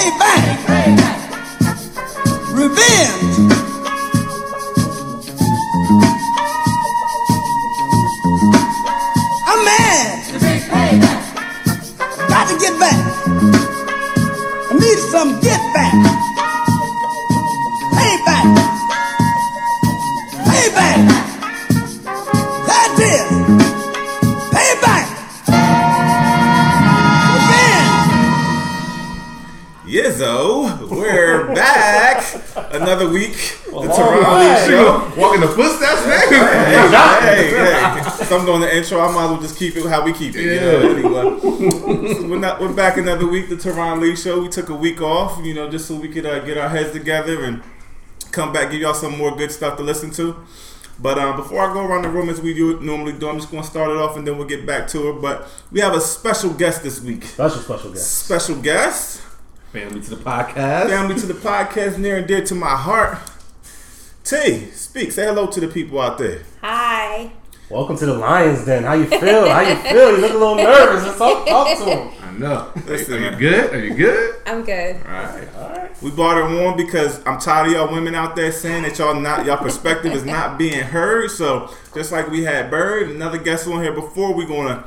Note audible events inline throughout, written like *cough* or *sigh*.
Payback. So I'm doing the intro. I might as well just keep it how we keep it. You know, anyway. *laughs* So we're, not, we're back another week, the Teron Lee Show. We took a week off, you know, just so we could uh, get our heads together and come back, give y'all some more good stuff to listen to. But um, before I go around the room as we do, normally do, I'm just going to start it off and then we'll get back to it. But we have a special guest this week. Special, special guest. Special guest. Family to the podcast. Family to the podcast, near and dear to my heart. T, speak. Say hello to the people out there. Hi. Welcome to the Lions Den. How you feel? How you feel? You look a little nervous. Let's talk, talk to him. I know. Listen, Are you good? Are you good? I'm good. All right. We bought her on because I'm tired of y'all women out there saying that y'all not y'all perspective is not being heard. So just like we had Bird, another guest on here before, we're gonna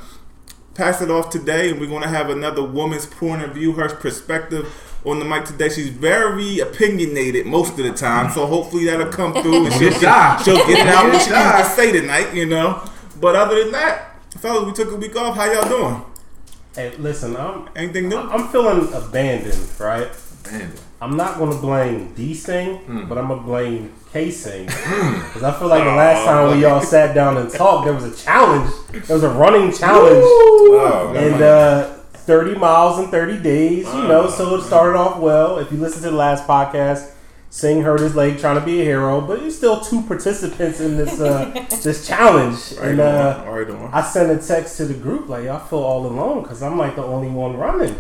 pass it off today, and we're gonna have another woman's point of view, her perspective on the mic today. She's very opinionated most of the time, so hopefully that'll come through and she'll Good *laughs* get, she'll get it out what she job. needs to say tonight, you know. But other than that, fellas, we took a week off. How y'all doing? Hey, listen, I'm Anything new? I'm feeling abandoned, right? Man. I'm not gonna blame D Sing, but I'm gonna blame K Sing because *laughs* I feel like the last time we all sat down and talked, there was a challenge. There was a running challenge, Oh, and uh, 30 miles in 30 days. You know, so it started off well. If you listen to the last podcast, Sing hurt his leg trying to be a hero, but there's still two participants in this uh, *laughs* this challenge, right and uh, right. I sent a text to the group like I feel all alone because I'm like the only one running.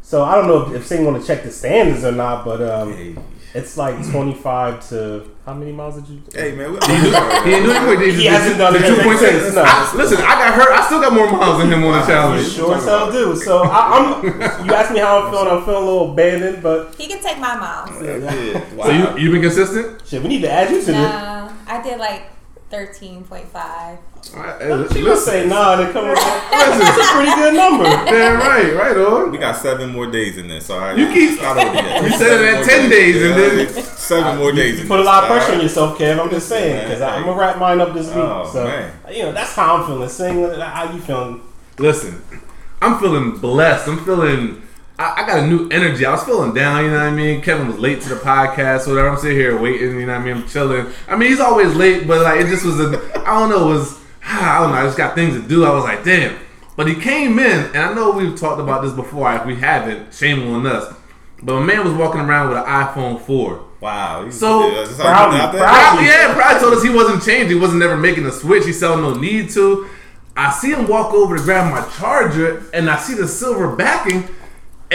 So I don't know if, if Sing want to check the standings or not, but um, Hey. It's like *clears throat* 25 to how many miles did you? Hey man, we, He didn't do it. Did He hasn't done it. Two point six. No. I- Listen, I got hurt. I still got more miles than him on the challenge. Sure as hell do. So I, I'm. You asked me how I'm feeling. I'm feeling a little abandoned, but He can take my miles. Yeah, wow. So you you been consistent? shit, we need to add you to this. No, I did like 13.5. All right, hey, She gonna say nah, and it come with That's a pretty good number. *laughs* Damn right, right on. We got seven more days in this, all right? You keep- It's not over yet. You said it at 10 days and then- seven more days. You in put a lot of all pressure on yourself, Kev. I'm just saying because I'm gonna wrap mine up this week. Oh, so man. you know that's how I'm feeling. Sing, how you feeling? Listen, I'm feeling blessed. I'm feeling. I, I got a new energy. I was feeling down, you know what I mean? Kevin was late to the podcast, whatever. I'm sitting here waiting, you know what I mean? I'm chilling. I mean, he's always late, but like it just was a, I don't know, it was, *sighs* I don't know, I just got things to do. I was like, damn. But he came in, and I know we've talked about this before. If we haven't, shame on us. But my man was walking around with an iPhone 4. Wow. You- So, yeah, that's how you put it out there? proud- Probably, yeah, probably told us he wasn't changing. He wasn't never making a switch. He saw no need to. I see him walk over to grab my charger, and I see the silver backing,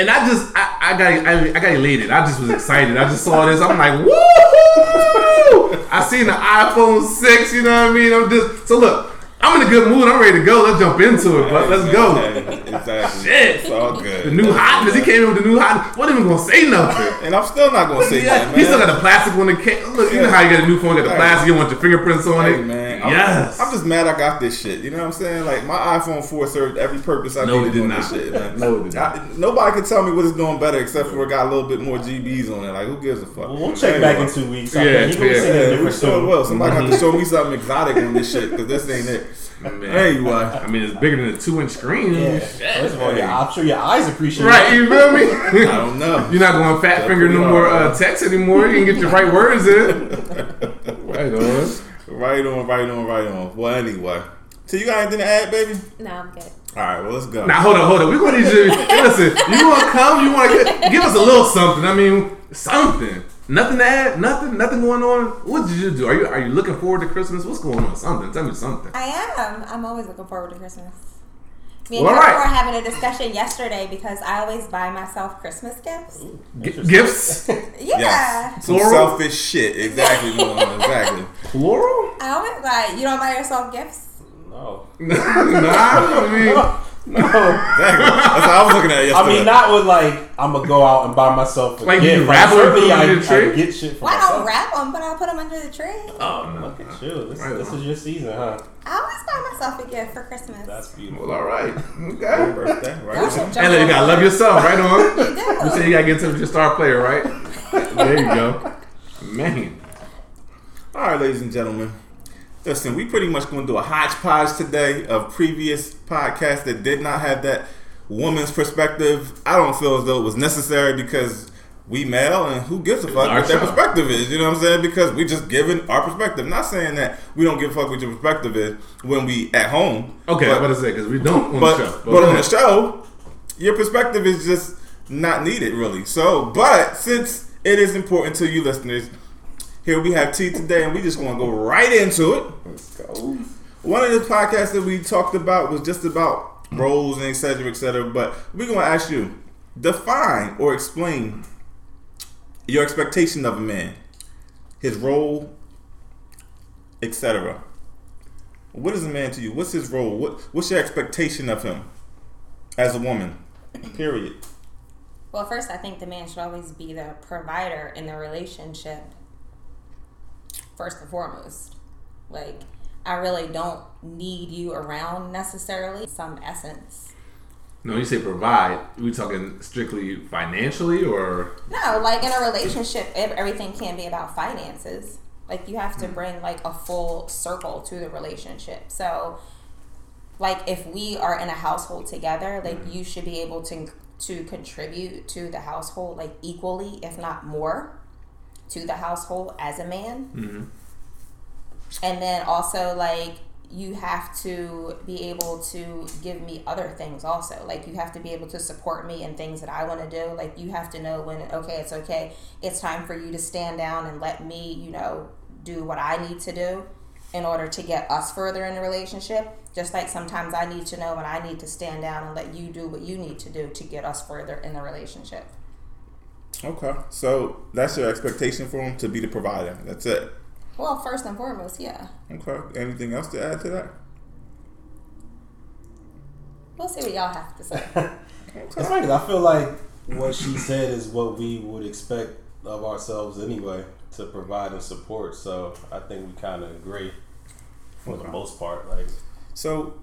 and I just, I, I got, I, I got elated. I just was excited. I just saw this. I'm like, woo! I seen the iPhone six. You know what I mean? I'm just so look. I'm in a good mood. I'm ready to go. Let's jump into it. But let's go. Exactly. Shit. It's all good. The new hotness. He came in with the new hotness. Wasn't even gonna say nothing. And I'm still not gonna say Yeah, that, he still got the plastic on the case. Look, you know how you got a new phone, got the plastic, you want your fingerprints on Hey, it. man. I'm, yes. I'm just mad I got this shit. You know what I'm saying? Like my iPhone 4 served every purpose I No, needed it did on not. this shit, man. No, it did not. I- nobody can tell me what it's doing better except for it got a little bit more GBs on it. Like who gives a fuck? We'll check back in two weeks. Yeah, Yeah, you gonna yeah. sing a Yeah, we different sure tune. will. Somebody got to *laughs* show me something exotic on this shit because this ain't it. Man. Anyway, I mean, it's bigger than a two inch screen. Yeah. First of all, yeah, I'm sure your eyes appreciate Right, it. Right, you feel me? I don't know. *laughs* You're not going fat finger no more uh, text anymore. You can get your right words in. *laughs* Right on. Right on, right on, right on. Well, anyway. So you got anything to add, baby? No, I'm good. All right, well let's go. Now hold on, hold on. We're gonna need you. Listen, you want to come? You want to give us a little something? I mean, something. Nothing to add. Nothing. Nothing going on. What did you do? Are you Are you looking forward to Christmas? What's going on? Something. Tell me something. I am. I'm always looking forward to Christmas. Me and Well, Kevin alright. were having a discussion yesterday because I always buy myself Christmas gifts. G- gifts. *laughs* Yeah. Yes. Some selfish shit. Exactly. Mom, exactly. *laughs* Plural? I always like, you don't buy yourself gifts? No. *laughs* nah. I mean, *laughs* Exactly. That's how I was looking at it I mean, not with like I'm gonna go out and buy myself a Like, you gift. wrap them certainly I, them in the tree? I get shit for Well, I myself. don't wrap them, but I'll put them under the tree. Oh, oh. Look at you. This, Right this on. is your season, huh? I always buy myself a gift for Christmas. That's beautiful. Well, all right. Happy Okay. birthday, right? Y'all should jump And then you gotta love yourself, right on. You You do. said you gotta get to your star player, right? *laughs* There you go. Man. All right, ladies and gentlemen. Listen, we pretty much going to do a hodgepodge today of previous podcasts that did not have that woman's perspective. I don't feel as though it was necessary because we male and who gives a fuck what their perspective is. You know what I'm saying? Because we just giving our perspective. Not saying that we don't give a fuck what your perspective is when we at home. Okay, but, I'm about to say, because we don't on but, the show. but go on the show, your perspective is just not needed, really. So, but since it is important to you listeners, here we have T today, and we just want to go right into it. Let's go. One of the podcasts that we talked about was just about roles and et cetera, et cetera. But we're going to ask you define or explain your expectation of a man, his role, etc. What is a man to you? What's his role? What What's your expectation of him as a woman? Period. Well, first, I think the man should always be the provider in the relationship, first and foremost. Like, I really don't need you around necessarily, some essence. No, you say provide. we talking strictly financially or No, like in a relationship, everything can be about finances. Like, you have to Mm. bring like a full circle to the relationship. So, like, if we are in a household together, like, Mm. you should be able to to contribute to the household like equally, if not more, to the household as a man. Mm-hmm. And then also like you have to be able to give me other things also. Like you have to be able to support me in things that I want to do. Like you have to know when okay, it's okay. It's time for you to stand down and let me, you know, do what I need to do in order to get us further in the relationship. Just like sometimes I need to know when I need to stand down and let you do what you need to do to get us further in the relationship. Okay, so that's your expectation for him to be the provider. That's it. Well, first and foremost, yeah. Okay. Anything else to add to that? We'll see what y'all have to say. *laughs* It's funny. 'cause I feel like what she said is what we would expect of ourselves anyway to provide and support. So I think we kind of agree for the most part. Like, So,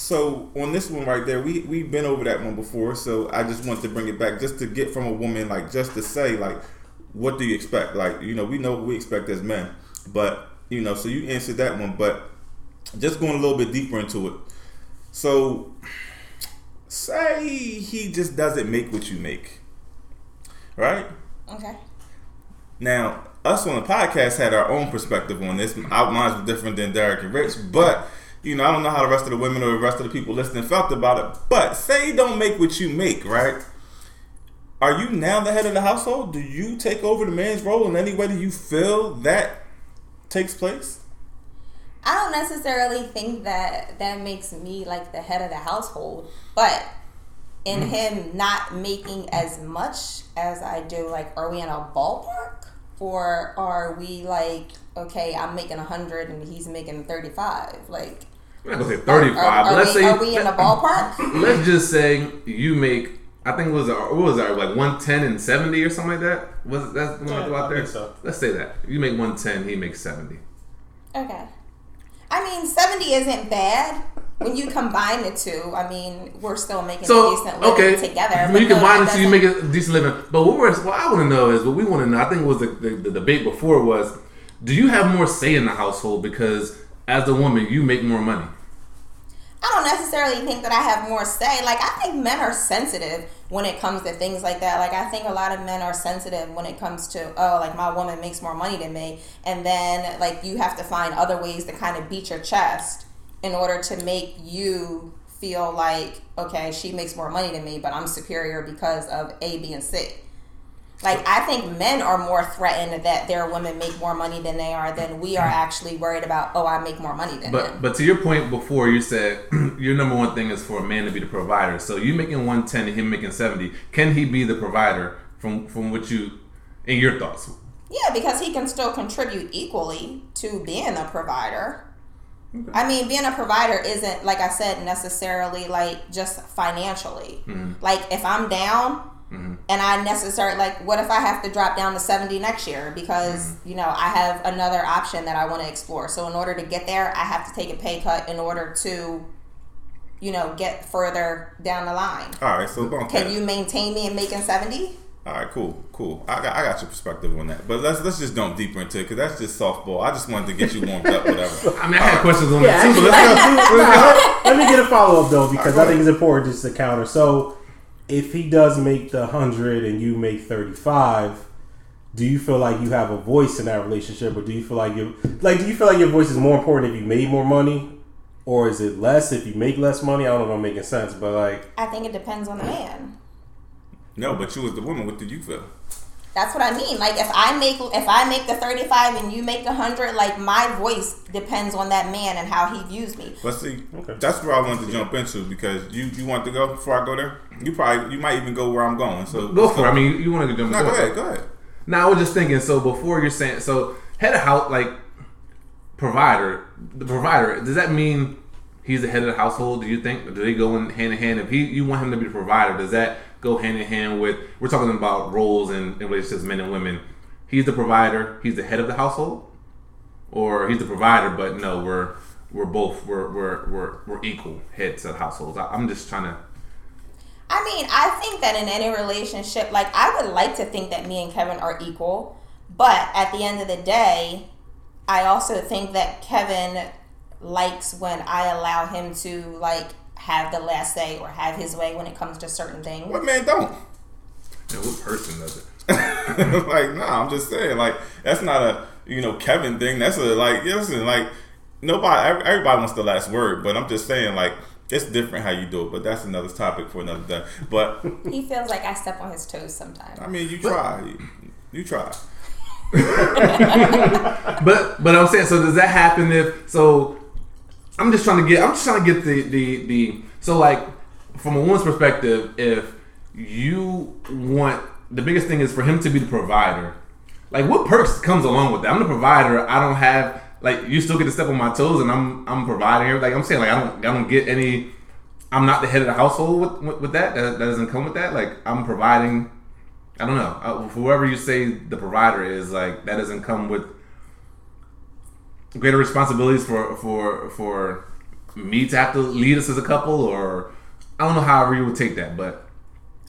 so on this one right there, we we've been over that one before. So I just want to bring it back, just to get from a woman, like just to say, like, what do you expect? Like, you know, we know what we expect as men, but you know, so you answered that one, but just going a little bit deeper into it. So, say he just doesn't make what you make, right? Okay. Now, us on the podcast had our own perspective on this. Our minds were different than Derek and Rich, but you know, I don't know how the rest of the women or the rest of the people listening felt about it. But say don't make what you make, right? Are you now the head of the household? Do you take over the man's role in any way that you feel that takes place? I don't necessarily think that that makes me like the head of the household, but in mm. him not making as much as I do, like, are we in a ballpark? Or are we like, okay, I'm making a hundred and he's making thirty-five? Like, I'm not gonna say 35, are, but let's we, say are we in the ballpark? *clears throat* let's just say you make I think it was uh, what was that like 110 and 70 or something like that? Was that the one I Yeah, threw out there? think so. Let's say that. You make 110, he makes 70. Okay. I mean, seventy isn't bad when you combine the two. I mean, we're still making a So decent living okay, together. when but you no, combine that it, so you make a decent living. But what we're what I want to know is what we want to know. I think it was the, the, the debate before was, do you have more say in the household because as a woman you make more money? I don't necessarily think that I have more say. Like I think men are sensitive when it comes to things like that. Like I think a lot of men are sensitive when it comes to oh, like my woman makes more money than me, and then like you have to find other ways to kind of beat your chest in order to make you feel like okay, she makes more money than me, but I'm superior because of A, B, and C. Like I think men are more threatened that their women make more money than they are than we are actually worried about. Oh, I make more money than But him. but to your point before, you said *clears throat* your number one thing is for a man to be the provider. So you making 110 and him making 70. Can he be the provider from from what you in your thoughts? Yeah, because he can still contribute equally to being a provider. I mean, being a provider isn't like I said necessarily like just financially. Mm-hmm. Like if I'm down Mm-hmm. and I necessarily like, what if I have to drop down to seventy next year because mm-hmm. you know I have another option that I want to explore. So in order to get there, I have to take a pay cut in order to, you know, get further down the line. All right, so bump Can that. you maintain me in making seventy? All right, cool, cool. I got, I got your perspective on that, but let's let's just jump deeper into it because that's just softball. I just wanted to get you warmed up, whatever. *laughs* I mean, I had questions on Yeah, that too, but *laughs* let's go. let, let me get a follow up though because All I right, think it's important just to counter. So, if he does make the hundred and you make thirty five, do you feel like you have a voice in that relationship, or do you feel like you like do you feel like your voice is more important if you made more money, or is it less if you make less money? I don't know if I'm making sense, but like I think it depends on the man. No, but you was the woman. What did you feel? That's what I mean. Like if I make if I make the thirty five and you make the hundred, like my voice depends on that man and how he views me. Let's see. Okay. That's where I wanted to jump into because you you want to go before I go there. You probably you might even go where I'm going. So Go for it. I mean, you want to jump No, into go it. ahead. Go ahead. Now I was just thinking. So before you're saying, so head of house, like provider, the provider. Does that mean he's the head of the household? Do you think? Do they go in hand in hand? If he, you want him to be the provider, does that go hand in hand with? We're talking about roles in, in relationships, men and women. He's the provider. He's the head of the household, or he's the provider. But no, we're we're both we're we're we're, we're equal heads of households. I, I'm just trying to. I mean, I think that in any relationship, like I would like to think that me and Kevin are equal, but at the end of the day, I also think that Kevin likes when I allow him to like have the last say or have his way when it comes to certain things. What man don't? You know, what person does it? *laughs* like, nah, I'm just saying, like, that's not a you know Kevin thing. That's a like, listen, like, nobody, everybody wants the last word, but I'm just saying, like, it's different how you do it. But that's another topic for another day. But He feels like I step on his toes sometimes. I mean, you try, you, you try. *laughs* But but I'm saying, so does that happen if so? I'm just trying to get. I'm just trying to get the the the. So like, from a woman's perspective, if you want the biggest thing is for him to be the provider. Like, what perks comes along with that? I'm the provider. I don't have like you still get to step on my toes, and I'm I'm providing. everything. Like I'm saying, like I don't I don't get any. I'm not the head of the household with with, with that. that. That doesn't come with that. Like I'm providing. I don't know. Uh, whoever you say the provider is, like that doesn't come with greater responsibilities for for for me to have to lead us as a couple, or I don't know however you would take that, but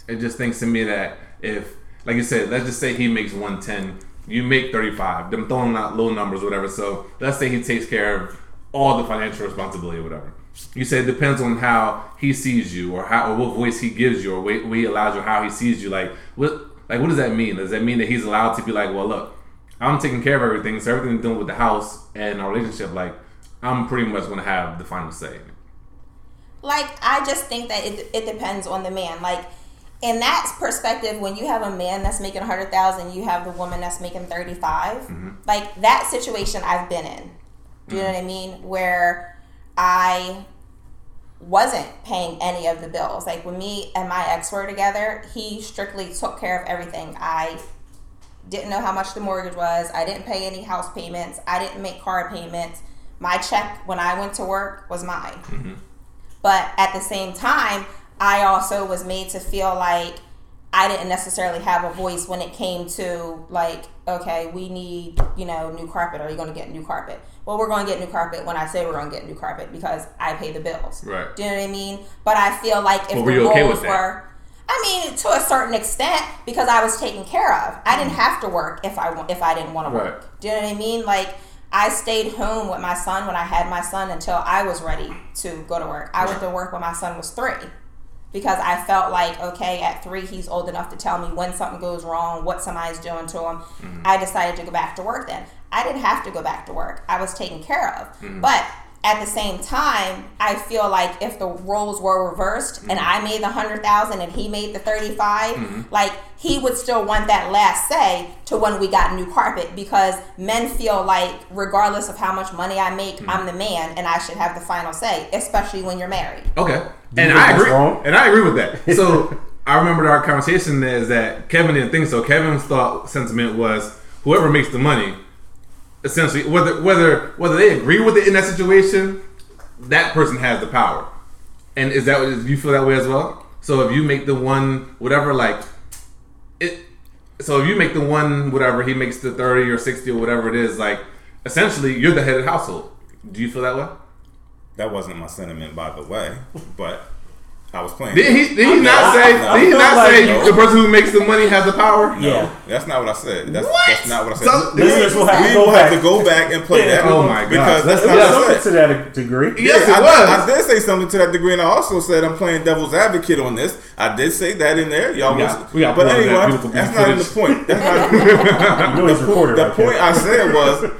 it just thinks to me that if, like you said, let's just say he makes one ten, you make thirty five. Them throwing out low numbers, whatever. So let's say he takes care of all the financial responsibility, or whatever. You say it depends on how he sees you, or how, or what voice he gives you, or what he allows you, how he sees you. Like what, like what does that mean? Does that mean that he's allowed to be like, well, look, I'm taking care of everything, so everything doing with the house and our relationship, like I'm pretty much going to have the final say. Like I just think that it, it depends on the man. Like in that perspective, when you have a man that's making a hundred thousand, you have the woman that's making thirty mm-hmm. Like that situation, I've been in. Do you know mm-hmm. what I mean? Where I wasn't paying any of the bills. Like when me and my ex were together, he strictly took care of everything. I didn't know how much the mortgage was. I didn't pay any house payments. I didn't make car payments. My check when I went to work was mine. Mm-hmm. But at the same time, I also was made to feel like I didn't necessarily have a voice when it came to like, okay, we need, you know, new carpet. Are you going to get new carpet? Well, we're going to get new carpet when I say we're going to get new carpet because I pay the bills. Right. Do you know what I mean? But I feel like if Well, were the you okay roles with that? were, I mean, to a certain extent, because I was taken care of. I didn't mm-hmm. have to work if I if I didn't want to work. Right. Do you know what I mean? Like I stayed home with my son when I had my son until I was ready to go to work. I went to work when my son was three because I felt like okay, at three he's old enough to tell me when something goes wrong, what somebody's doing to him. Mm-hmm. I decided to go back to work then. I didn't have to go back to work. I was taken care of. Mm-hmm. But at the same time, I feel like if the roles were reversed and mm-hmm. I made the hundred thousand and he made the 35 mm-hmm. like he would still want that last say to when we got new carpet because men feel like regardless of how much money I make, mm-hmm. I'm the man and I should have the final say, especially when you're married. Okay, you and I agree. wrong? And I agree with that. *laughs* So I remember our conversation is that Kevin didn't think so. Kevin's thought sentiment was whoever makes the money essentially whether whether whether they agree with it in that situation, that person has the power. And is that you feel that way as well? So if you make the one whatever like it so if you make the one whatever he makes the 30 or 60 or whatever it is like essentially you're the head of the household. Do you feel that way? That wasn't my sentiment, by the way, but I was playing. Did he, did he No, not say? no. Did he not feel say like- the person who makes the money has the power? No, Yeah. that's not what I said. That's, What? that's not what I said. So- we will have to we go will have back. to go back and play Yeah. that. Oh, oh my God. Because that's It not was what I something said. to that degree. Yes, it I, was. I did say something to that degree, and I also said I'm playing devil's advocate on this. I did say that in there. Y'all We was, got- we got but put on that anyway, that's not even the point. That's not *laughs* You know he's the point. I said was,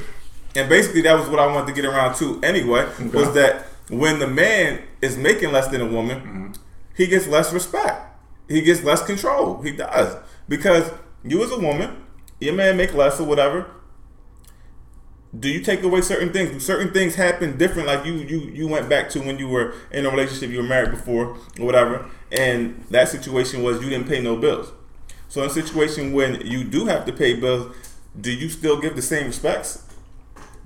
and basically that was what I wanted to get around to anyway, was that when the man is making less than a woman, mm-hmm. He gets less respect. He gets less control. He does because you as a woman, your man make less or whatever. Do you take away certain things? Do certain things happen different? Like you, you, you went back to when you were in a relationship, you were married before or whatever, and that situation was you didn't pay no bills. So in a situation when you do have to pay bills, do you still give the same respects?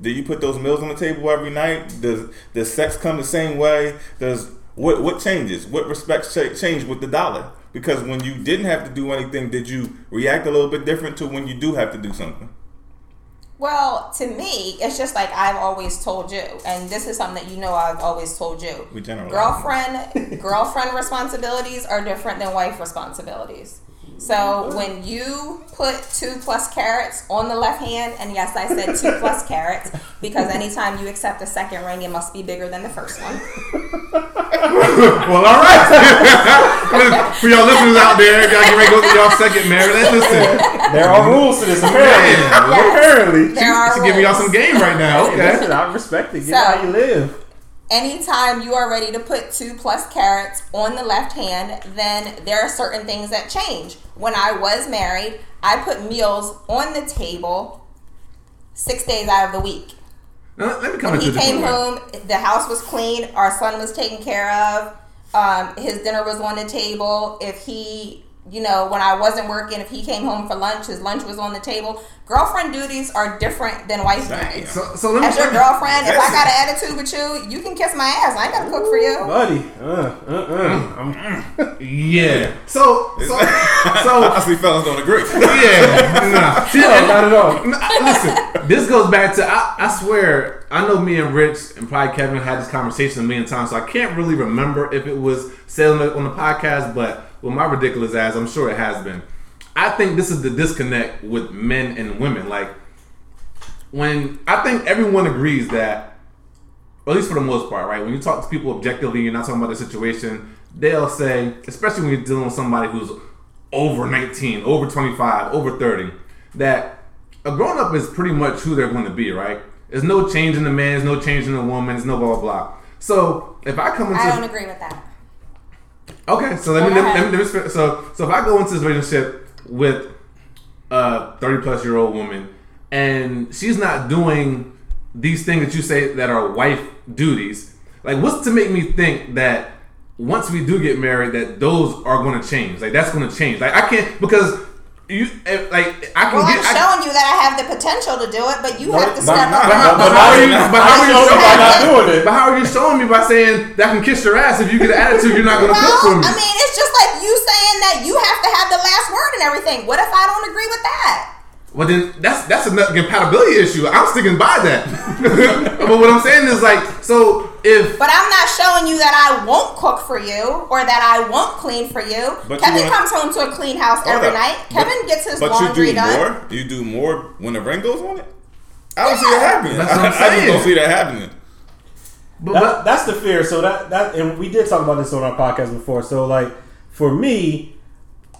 Do you put those meals on the table every night? Does does sex come the same way? Does what what changes? What respects cha- change with the dollar? Because when you didn't have to do anything, did you react a little bit different to when you do have to do something? Well, to me, it's just like I've always told you, and this is something that you know I've always told you. We generalize. Girlfriend, *laughs* girlfriend responsibilities are different than wife responsibilities. So when you put two plus carats on the left hand, and yes, I said two *laughs* plus carats because anytime you accept a second ring, it must be bigger than the first one. *laughs* Well, all right. *laughs* For y'all listeners out there, y'all get ready to go to y'all second marriage. Let's listen. There are rules to this, apparently. Man, apparently. There are She's giving y'all some game right now. Okay. Listen, I respect it. Get So- how you live. Anytime you are ready to put two plus carats on the left hand, then there are certain things that change. When I was married, I put meals on the table six days out of the week. Now, let- me come When he came home, the house was clean, our son was taken care of, um, his dinner was on the table. If he, you know, when I wasn't working, if he came home for lunch, his lunch was on the table. Girlfriend duties are different than wife Damn. duties. So, so let me. As your girlfriend, if I got an attitude with you, you can kiss my ass. I ain't gotta cook for you. Buddy. Uh, uh, uh. I'm, Yeah. So, so, *laughs* so, I see fellas don't agree. *laughs* yeah. Nah. See, no, and- not at all. N- Listen, this goes back to I, I swear I know me and Rich and probably Kevin had this conversation a million times, so I can't really remember if it was said on the, on the podcast, but with my ridiculous ass, I'm sure it has been. I think this is the disconnect with men and women. Like when I think everyone agrees that, or at least for the most part, right? When you talk to people objectively, you're not talking about the situation. They'll say, especially when you're dealing with somebody who's over 19, over 25, over 30, that a grown up is pretty much who they're going to be, right? There's no change in the man, there's no change in the woman, there's no blah blah blah. So if I come into I don't agree with that. Okay, so let me, let me, let me, let me so so if I go into this relationship with a thirty plus year old woman and she's not doing these things that you say that are wife duties, like what's to make me think that once we do get married that those are going to change? Like that's going to change. Like I can't because you if, like I can Well, get. I'm I, showing you that I have the potential to do it, but you No, have to no, step no, up. no, and- but how are you? But how are you Show me by not doing it. But how are you showing me by saying that I can kiss your ass if you get an attitude? You're not going to cook for me. I mean, it's just like you saying that you have to have the last word and everything. What if I don't agree with that? Well, then that's that's a compatibility issue. I'm sticking by that. *laughs* but what I'm saying is like, so if But I'm not showing you that I won't cook for you or that I won't clean for you. But Kevin you wanna- comes home to a clean house Hold every up. night. But- Kevin gets his But laundry you do done. more. You do more when the rain goes on it. I don't see Yeah. that happening. That's what I'm I, *laughs* I just don't see that happening. but, That, but that's the fear. So that that and we did talk about this on our podcast before. So like for me,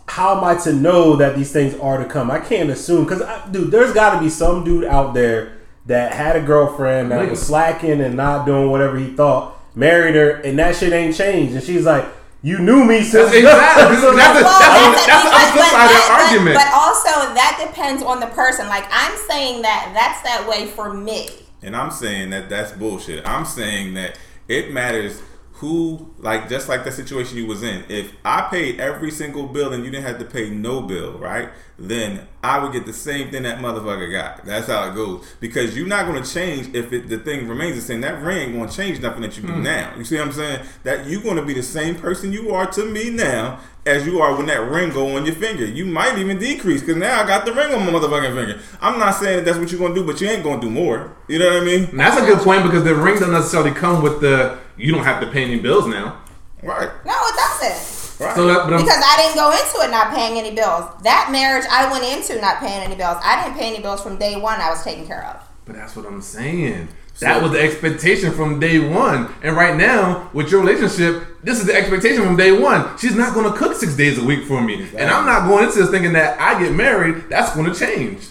how am I to know that these things are to come? I can't assume because dude, there's got to be some dude out there that had a girlfriend that was slacking and not doing whatever he thought, married her, and that shit ain't changed, and she's like, "You knew me since." That's exactly- So *laughs* that's Well, that's that's, the flip side of the that- but- argument. But also, that depends on the person. Like I'm saying that that's that way for me. And I'm saying that that's bullshit. I'm saying that it matters who like just like the situation you was in. If I paid every single bill and you didn't have to pay no bill, right? Then I would get the same thing that motherfucker got. That's how it goes. Because you're not gonna change if it, the thing remains the same. That ring ain't gonna change nothing that you do hmm. now. You see what I'm saying? That you're gonna be the same person you are to me now as you are when that ring go on your finger. You might even decrease because now I got the ring on my motherfucking finger. I'm not saying that that's what you're gonna do, but you ain't gonna do more. You know what I mean? And that's a good point because the ring doesn't necessarily come with the you don't have to pay any bills now. Right. No, it doesn't. Right. So that, but Because I didn't go into it not paying any bills. That marriage I went into not paying any bills. I didn't pay any bills from day one. I was taken care of. But that's what I'm saying. That was the expectation from day one. And right now, with your relationship, this is the expectation from day one. She's not going to cook six days a week for me. And I'm not going into this thinking that I get married, that's going to change.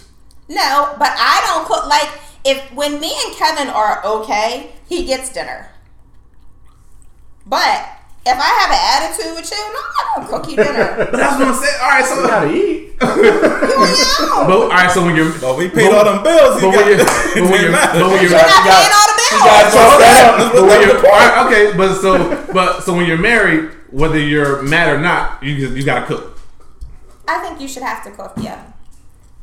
No, but I don't cook like if when me and Kevin are okay, he gets dinner. But if I have an attitude with you, no, I'm not gonna cook you dinner. *laughs* But that's what I'm saying. All right, so You gotta eat. you *laughs* But, all right, so when you're. But we paid all them bills. *laughs* But when you're. But when you're. But when You're you're. not paying all the bills. You gotta toss that up. But when you're, all right, okay, but so but so when you're married, whether you're mad or not, you you gotta cook. I think you should have to cook. Yeah.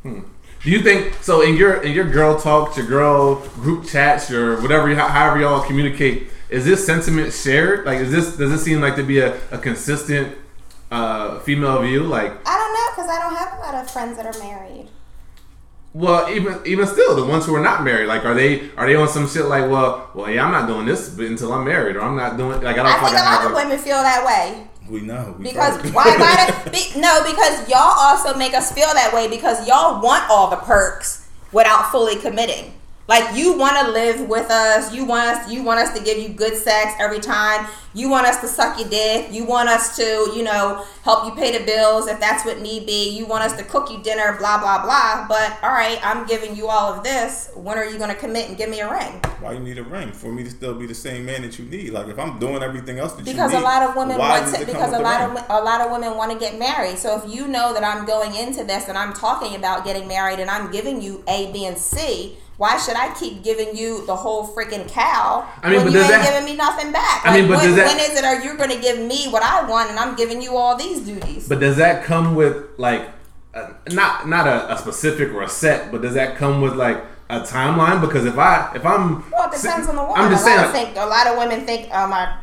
Hmm. Do you think so? In your in your girl talks, your girl group chats, your whatever, however y'all communicate, is this sentiment shared? Like, is this does this seem like to be a, a consistent uh, female view? Like, I don't know because I don't have a lot of friends that are married. well, even even still, the ones who are not married, like, are they are they on some shit like, well, well, yeah, I'm not doing this until I'm married, or I'm not doing like I don't I feel think like a I lot of a- women feel that way. We know. We Because probably- why? Why? *laughs* Be, no, because y'all also make us feel that way because y'all want all the perks without fully committing. Like you want to live with us. You want us. You want us to give you good sex every time. You want us to suck your dick. You want us to, you know, help you pay the bills if that's what need be. You want us to cook you dinner. Blah blah blah. But all right, I'm giving you all of this. When are you going to commit and give me a ring? Why you need a ring for me to still be the same man that you need? Like if I'm doing everything else that because you a lot of women want to because a lot ring? of a lot of women want to get married so if you know that i'm going into this and i'm talking about getting married and i'm giving you a b and c why should I keep giving you the whole freaking cow I mean, when you ain't that- giving me nothing back? I mean, but when, that- when is it are you going to give me what I want and I'm giving you all these duties? But does that come with like uh, not not a, a specific or a set, but does that come with like a timeline? Because if I if I'm well, it depends on the woman. I'm just a lot saying. of think a lot of women think oh, my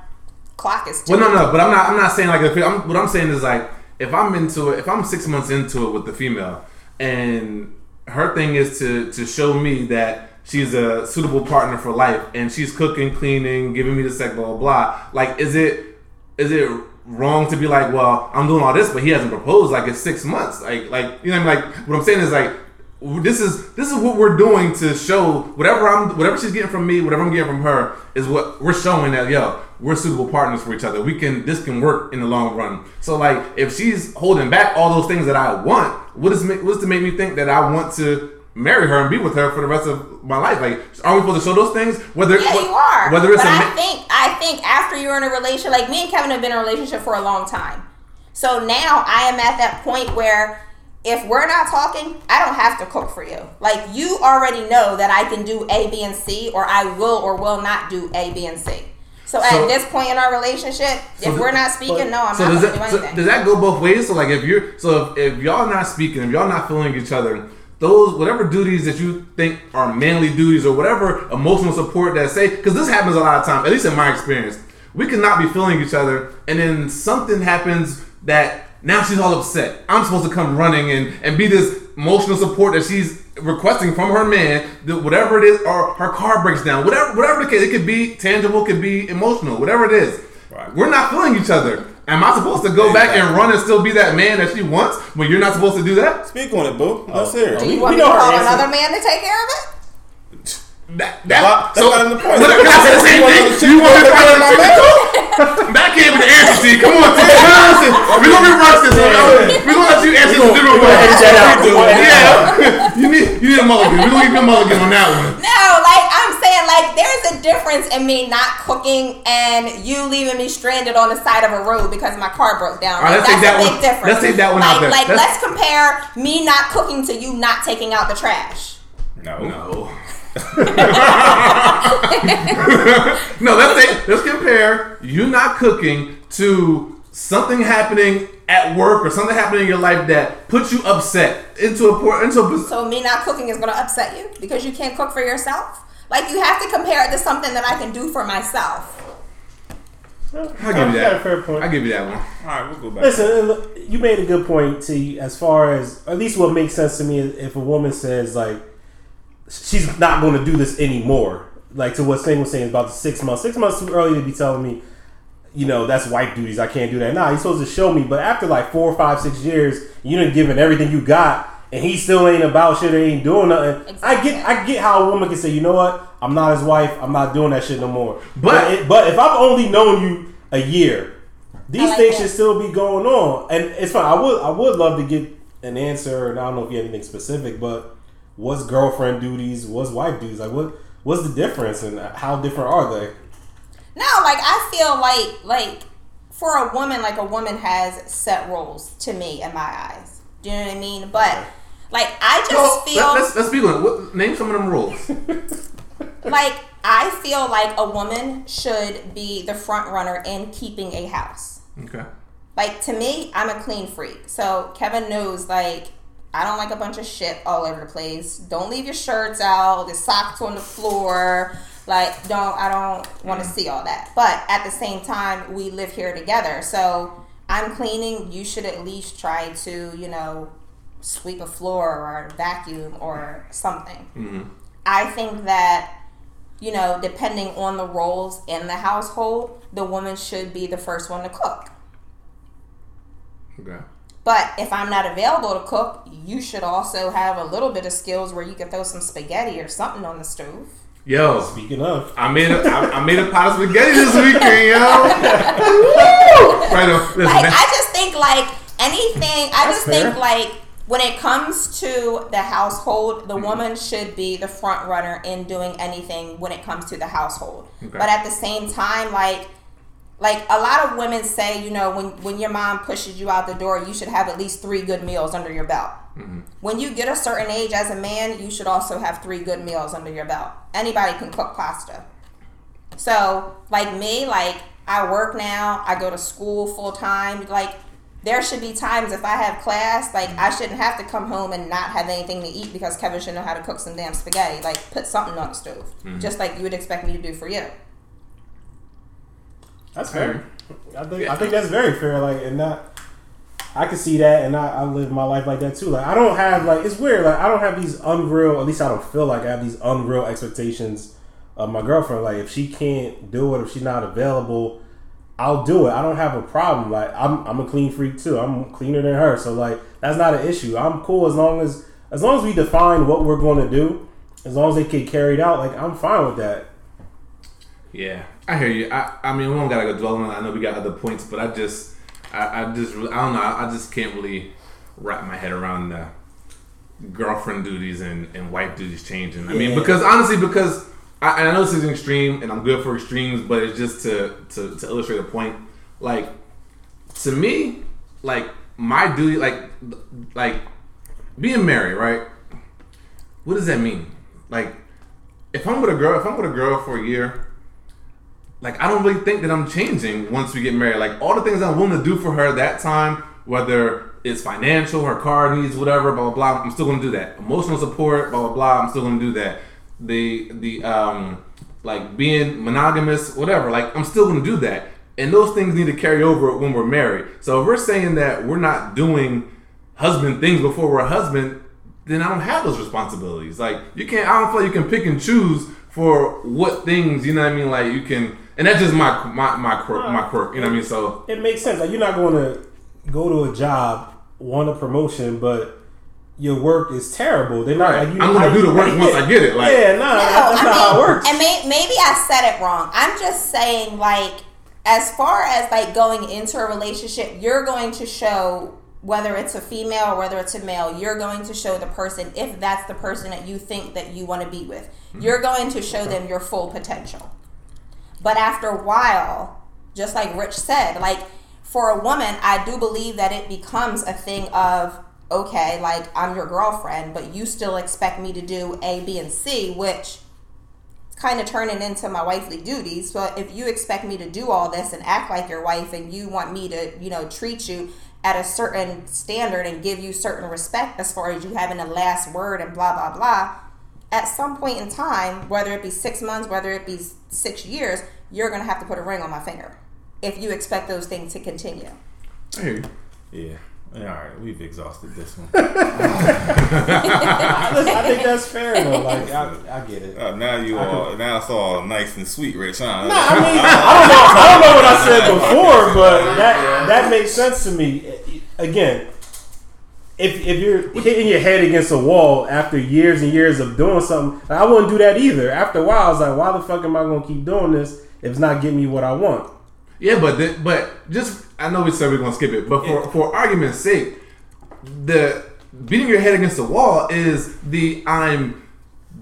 clock is. Well, no, no, but I'm not. I'm not saying like if I'm, what I'm saying is like if I'm into it, if I'm six months into it with the female, and her thing is to to show me that she's a suitable partner for life, and she's cooking, cleaning, giving me the sex, blah blah blah. Like, is it is it wrong to be like, well, I'm doing all this, but he hasn't proposed. Like, it's six months. Like, like you know, what I mean? like what I'm saying is like. This is this is what we're doing to show whatever I'm whatever she's getting from me, whatever I'm getting from her is what we're showing that yo we're suitable partners for each other. We can this can work in the long run. So like if she's holding back all those things that I want, what is what's to make me think that I want to marry her and be with her for the rest of my life? Like are we supposed to show those things? Whether Yeah, you are. Whether it's but a I think I think after you're in a relationship, like me and Kevin have been in a relationship for a long time. So now I am at that point where if we're not talking, I don't have to cook for you. Like you already know that I can do A, B, and C, or I will or will not do A, B, and C. So, So- at this point in our relationship, So if we're not speaking, no, I'm so not does that do so anything. does that go both ways? So like if you're so if, if y'all not speaking, if y'all not feeling each other, those whatever duties that you think are manly duties or whatever emotional support that say because this happens a lot of times, at least in my experience, we cannot be feeling each other, and then something happens that now she's all upset. I'm supposed to come running and and be this emotional support that she's requesting from her man, that whatever it is, or her car breaks down, whatever whatever the case, it could be tangible, could be emotional, whatever it is. Right. We're not feeling each other. Am I supposed to go back and run and still be that man that she wants when you're not supposed to do that? Speak on it, boo. Let's hear it. do we- you want we me to know call another man to take care of it? That, Well, that's not in the point. What, can I the same You want thing? another You want me to chick call to my chick? That can't be the answer, T. Come on, T. Listen, we're gonna reverse this. We're gonna, let you answer this different way. edit that out. We're gonna edit that Yeah, *laughs* you need you need a mulligan. We're gonna give you a mulligan on that one. No, like I'm saying, like there's a difference in me not cooking and you leaving me stranded on the side of a road because my car broke down. All right, Like, let's take that's that a big one- difference. let's take that one like, out there. Like Let's- let's compare me not cooking to you not taking out the trash. No. No. No, let's say, let's compare you not cooking to something happening at work or something happening in your life that puts you upset into a poor into a So me not cooking is gonna upset you because you can't cook for yourself. Like you have to compare it to something that I can do for myself. I'll give you got a that. fair point. I'll give you that one. All right, we'll go back. Listen, you made a good point. To as far as at least what makes sense to me is if a woman says like she's not going to do this anymore, like to what Sting was saying about the six months. Six months too early to be telling me, you know, that's wife duties. I can't do that. Nah, he's supposed to show me. But after like four, five, six years, you done given everything you got, and he still ain't about shit. Or ain't doing nothing. I get, I get how a woman can say, you know what, I'm not his wife. I'm not doing that shit no more. But- it, but if I've only known you a year, these like things that. should still be going on, and it's fine. I would I would love to get an answer, and I don't know if you have anything specific, but what's girlfriend duties, what's wife duties, like what what's the difference, and how different are they? No, like I feel like like for a woman, like a woman has set roles to me in my eyes. Do you know what I mean? But like I just Well, feel let, us let's be honest. What, name some of them rules. *laughs* like I feel like a woman should be the front runner in keeping a house. Okay. Like to me, I'm a clean freak. So Kevin knows like I don't like a bunch of shit all over the place. Don't leave your shirts out, the socks on the floor. Like don't I don't want to mm. see all that. But at the same time, we live here together. So I'm cleaning, you should at least try to, you know, sweep a floor or vacuum or something. Mm-hmm. I think that you know, depending on the roles in the household, the woman should be the first one to cook. Okay. But if I'm not available to cook, you should also have a little bit of skills where you can throw some spaghetti or something on the stove. Yo, Speaking of, I made a I, I made a pot of spaghetti this weekend, yo. *laughs* right on. Listen, Like. I just think like anything. I just fair. think like when it comes to the household, the mm-hmm. woman should be the front runner in doing anything when it comes to the household. Okay. But at the same time, like like a lot of women say, you know, when when your mom pushes you out the door, you should have at least three good meals under your belt. Mm-hmm. When you get a certain age as a man, you should also have three good meals under your belt. Anybody can cook pasta. So, like me, like I work now, I go to school full time. Like there should be times if I have class, like I shouldn't have to come home and not have anything to eat because Kevin should know how to cook some damn spaghetti. Like put something on the stove, mm-hmm. just like you would expect me to do for you. That's fair. I think I think that's very fair. Like, and not I can see that, and I, I live my life like that too. Like, I don't have like it's weird. Like, I don't have these unreal. At least I don't feel like I have these unreal expectations of my girlfriend. Like, if she can't do it, if she's not available, I'll do it. I don't have a problem. Like, I'm I'm a clean freak too. I'm cleaner than her, so like that's not an issue. I'm cool as long as as long as we define what we're going to do. As long as they get carried out, like I'm fine with that. Yeah, I hear you. I, I mean, we don't gotta go dwell on it. I know we got other points, but I just, I, I just, I don't know. I, I just can't really wrap my head around the girlfriend duties and, and wife duties changing. I mean, because honestly, because I, I know this is an extreme, and I'm good for extremes, but it's just to, to to illustrate a point. Like to me, like my duty, like like being married, right? What does that mean? Like, if I'm with a girl, if I'm with a girl for a year, like I don't really think that I'm changing once we get married. Like all the things I'm willing to do for her that time, whether it's financial, her car needs, whatever, blah blah blah, I'm still gonna do that. Emotional support, blah blah blah, I'm still gonna do that. The the um like being monogamous, whatever, like I'm still gonna do that. And those things need to carry over when we're married. So if we're saying that we're not doing husband things before we're a husband, then I don't have those responsibilities. Like you can't. I don't feel like you can pick and choose for what things. You know what I mean? Like you can, and that's just my my my quirk. My quirk. You know what I mean? So it makes sense. Like you're not going to go to a job, want a promotion, but your work is terrible. They're not. Right. Like, you, I'm gonna do the work once I get it, like- yeah, nah, No, that's I not how it mean, works. And may, maybe I said it wrong. I'm just saying, like, as far as like going into a relationship, you're going to show whether it's a female or whether it's a male. You're going to show the person if that's the person that you think that you want to be with. Mm-hmm. You're going to show them your full potential. But after a while, just like Rich said, like for a woman, I do believe that it becomes a thing of okay, like I'm your girlfriend, but you still expect me to do A, B, and C, which kind of turning into my wifely duties. But if you expect me to do all this and act like your wife, and you want me to, you know, treat you at a certain standard and give you certain respect as far as you having the last word and blah blah blah. At some point in time, whether it be six months, whether it be six years, you're gonna have to put a ring on my finger if you expect those things to continue. I hear you. Yeah. Yeah, All right, we've exhausted this one. *laughs* *laughs* I think that's fair though. Like I, I get it. Uh, now you all, now it's all nice and sweet, Rich. Huh? Nah, I mean, I don't know. I don't know what I said before, but that that makes sense to me. Again, if if you're hitting your head against a wall after years and years of doing something, I wouldn't do that either. After a while, I was like, why the fuck am I gonna keep doing this if it's not getting me what I want? Yeah, but the, but just I know we said we're gonna skip it, but for for argument's sake, the beating your head against the wall is the I'm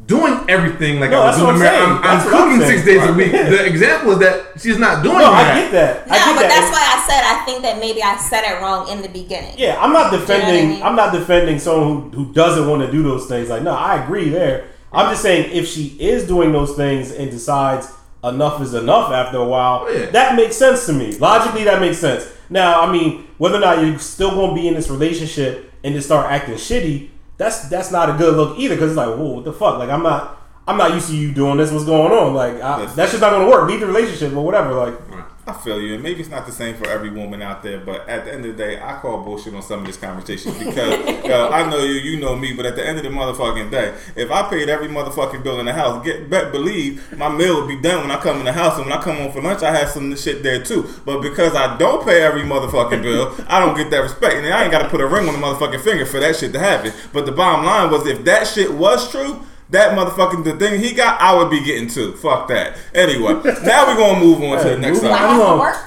doing everything like No, I was doing. I'm. I'm, I'm what I'm cooking saying. six days a week. The example is that she's not doing No, that. I get that. No, I get but that. that's why I said I think that maybe I said it wrong in the beginning. Yeah, I'm not You know I defending. mean? I'm not defending someone who, who doesn't want to do those things. Like, no, I agree there. I'm just saying if she is doing those things and decides enough is enough after a while, Oh, yeah. that makes sense to me. Logically, that makes sense. Now, I mean, whether or not you're still going to be in this relationship and just start acting shitty, that's that's not a good look either. Because it's like, whoa, what the fuck? Like, I'm not. I'm not used to you doing this. What's going on? Like, I, that's just not going to work. Leave the relationship or whatever. Like, I feel you, and maybe it's not the same for every woman out there, but at the end of the day, I call bullshit on some of this conversation because yo, *laughs* uh, I know you, you know me, but at the end of the motherfucking day, if I paid every motherfucking bill in the house, get bet believe my meal would be done when I come in the house, and when I come home for lunch, I have some of the shit there too. But because I don't pay every motherfucking bill, *laughs* I don't get that respect, and I ain't got to put a ring on the motherfucking finger for that shit to happen. But the bottom line was, if that shit was true. That motherfucking the thing he got, I would be getting too. Fuck that. Anyway, now we're gonna move on to the next move Do I subject. on. have to work?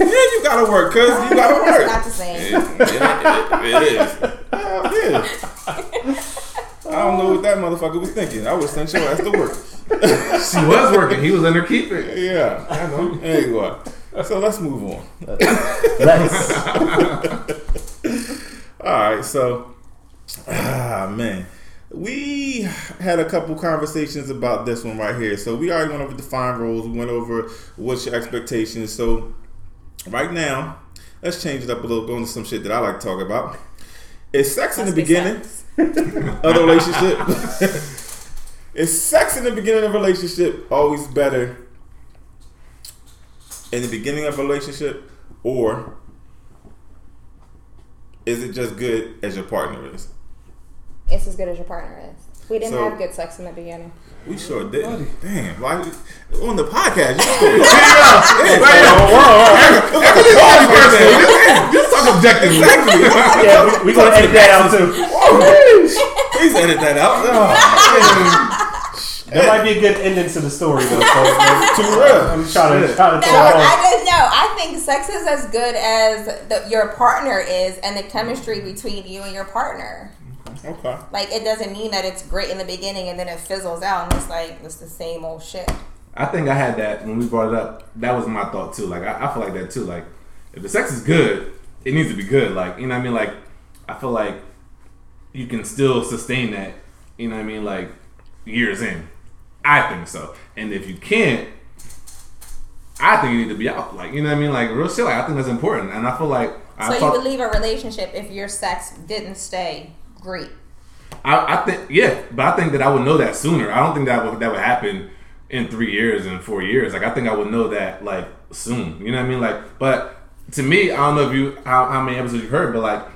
Yeah, you gotta work, cuz you gotta It's work. not the same. It, it, it is. Hell yeah. I don't know what that motherfucker was thinking. I would send your ass to work. She was working. He was in her keep it. Yeah, I know. Anyway, so let's move on. let's. *laughs* All right, so ah man, we had a couple conversations about this one right here. So we already went over defined roles. We went over what's your expectations. So right now, let's change it up a little. Go into some shit that I like to talk about. Is sex in the be beginning sex. *laughs* *laughs* of the relationship? Is sex in the beginning of a relationship always better in the beginning of a relationship, or is it just good as your partner is? It's as good as your partner is. We didn't So- have good sex in the beginning. We sure didn't. Damn, why on the podcast? You Just talk objectively. yeah, we, we gonna edit that out too. Please edit that out. Oh, That might be a good ending to the story, though. So, *laughs* like, too real. I'm trying to trying to No, tell I just no. I think sex is as good as the, your partner is, and the chemistry between you and your partner. Okay. Like it doesn't mean that it's great in the beginning and then it fizzles out, and it's like it's the same old shit. I think I had that when we brought it up. That was my thought too. Like I, I feel like that too. Like if the sex is good, it needs to be good. Like you know what I mean. Like I feel like you can still sustain that. You know what I mean. Like years in, I think so. And if you can't, I think you need to be out. Like you know what I mean. Like real shit. Like I think that's important. And I feel like I So you talk- would leave a relationship if your sex didn't stay great. I, I think yeah, but I think that I would know that sooner. I don't think that would that would happen in three years and four years. Like I think I would know that like soon. You know what I mean? Like, but to me, I don't know if you how, how many episodes you've heard, but like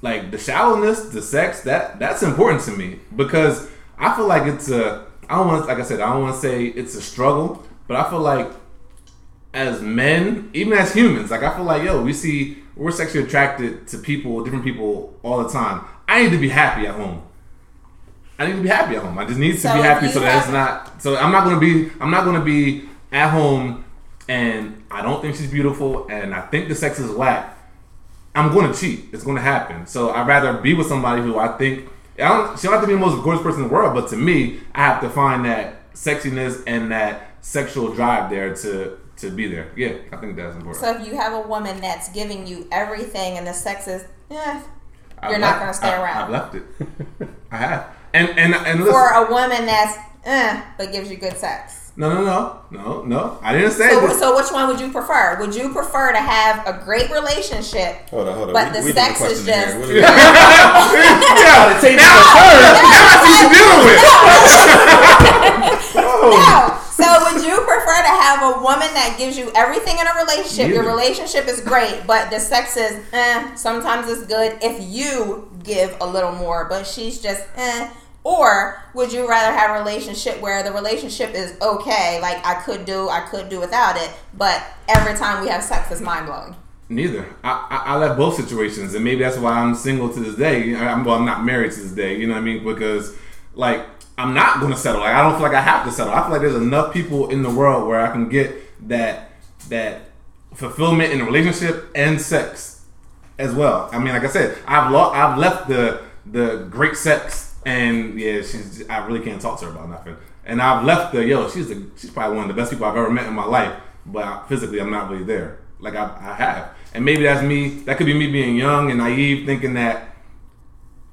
like the shallowness, the sex, that that's important to me because I feel like it's a I don't want like I said I don't want to say it's a struggle, but I feel like as men, even as humans, like I feel like yo, we see we're sexually attracted to people, different people all the time. I need to be happy at home. I need to be happy at home. I just need to be happy so that it's not. So I'm not gonna be. I'm not gonna be at home, and I don't think she's beautiful, and I think the sex is whack. I'm gonna cheat. It's gonna happen. So I'd rather be with somebody who I think. I don't, she don't have to be the most gorgeous person in the world, but to me, I have to find that sexiness and that sexual drive there to to be there. Yeah, I think that's important. So if you have a woman that's giving you everything and the sex is, eh, I've you're not left- gonna stay I- around. I've left it. I have. And and and listen, for a woman that's, eh, but gives you good sex? No, no, no, no, no. I didn't say So, this. so which one would you prefer? Would you prefer to have a great relationship, Hold on, hold on. but We- the we sex is question here. just *laughs* *laughs* yeah, The table now, is now I see what you're dealing with. no? *laughs* So would you prefer to have a woman that gives you everything in a relationship? Your relationship is great, but the sex is eh. Sometimes it's good if you give a little more, but she's just eh. Or would you rather have a relationship where the relationship is okay, like I could do, I could do without it, but every time we have sex is mind blowing? Neither. I, I I left both situations, and maybe that's why I'm single to this day. I'm well, I'm not married to this day. You know what I mean? Because like I'm not going to settle. Like I don't feel like I have to settle. I feel like there's enough people in the world where I can get that that fulfillment in a relationship and sex as well. I mean, like I said, I've lo- I've left the the great sex, and yeah, she's I really can't talk to her about nothing. And I've left the yo, she's the she's probably one of the best people I've ever met in my life, but physically I'm not really there. Like I, I have, and maybe that's me. That could be me being young and naive, thinking that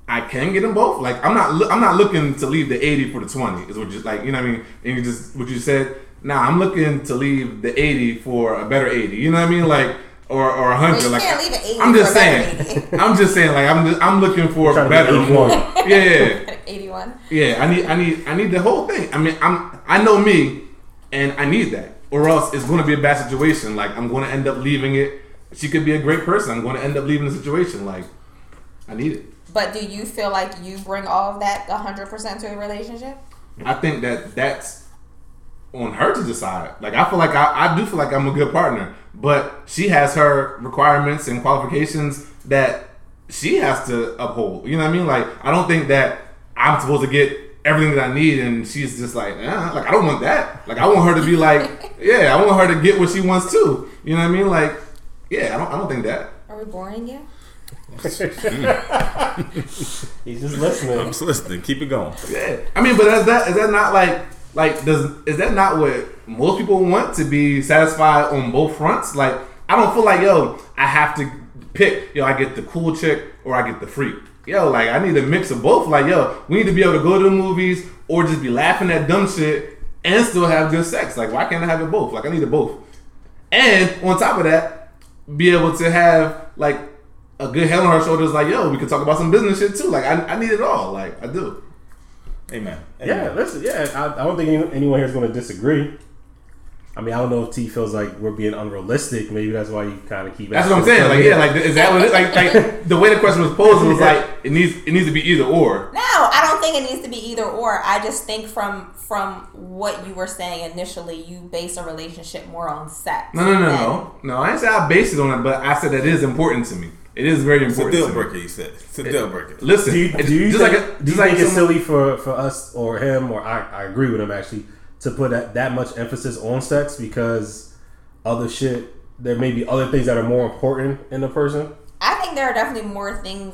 I can get them both. Like I'm not, loo- I'm not looking to leave the 80 for the 20. Is what you like, you know what I mean? And you just what you said. Now I'm looking to leave the 80 for a better 80. You know what I mean? Like or or a hundred. Well, you like can't leave an 80 I'm just for a saying. 80. *laughs* I'm just saying. Like I'm just, I'm looking for Trying to better. one. More. 81. *laughs* Yeah, yeah. *laughs* 81. Yeah, I need, I need, I need the whole thing. I mean, I'm, I know me, and I need that, or else it's going to be a bad situation. Like I'm going to end up leaving it. She could be a great person. I'm going to end up leaving the situation. Like I need it. But do you feel like you bring all of that 100% to a relationship? I think that that's on her to decide. Like I feel like I, I do feel like I'm a good partner, but she has her requirements and qualifications that she has to uphold. You know what I mean? Like I don't think that I'm supposed to get everything that I need, and she's just like, eh, like I don't want that. Like I want her to be like, *laughs* yeah, I want her to get what she wants too. You know what I mean? Like, yeah, I don't, I don't think that. Are we boring you? *laughs* He's just listening. I'm just listening. Keep it going. Yeah, I mean, but is that is that not like like does is that not what most people want to be satisfied on both fronts? Like, I don't feel like yo, I have to pick yo, I get the cool chick or I get the freak. Yo, like I need a mix of both. Like, yo, we need to be able to go to the movies or just be laughing at dumb shit and still have good sex. Like, why can't I have it both? Like, I need it both. And on top of that, be able to have like a good head on our shoulders. Like, yo, we can talk about some business shit too. Like, I, I need it all. Like, I do. Amen. Yeah, listen, yeah, I, I don't think any, anyone here is going to disagree. I mean, I don't know if T feels like we're being unrealistic. Maybe that's why you kind of keep. That's what I'm saying. Like, yeah, like is that what it, like like *laughs* the way the question was posed it was like it needs it needs to be either or. No, I don't think it needs to be either or. I just think from from what you were saying initially, you base a relationship more on sex. No, no, no, no, no. I didn't say I based it on it, but I said that is important to me. It is very important. It's a important. deal to breaker, you said. It's a deal breaker. Listen, Do you, do you just think, like a, do you like think it's silly for, for us or him or I, I agree with him actually to put that, that much emphasis on sex because other shit there may be other things that are more important in a person. I think there are definitely more things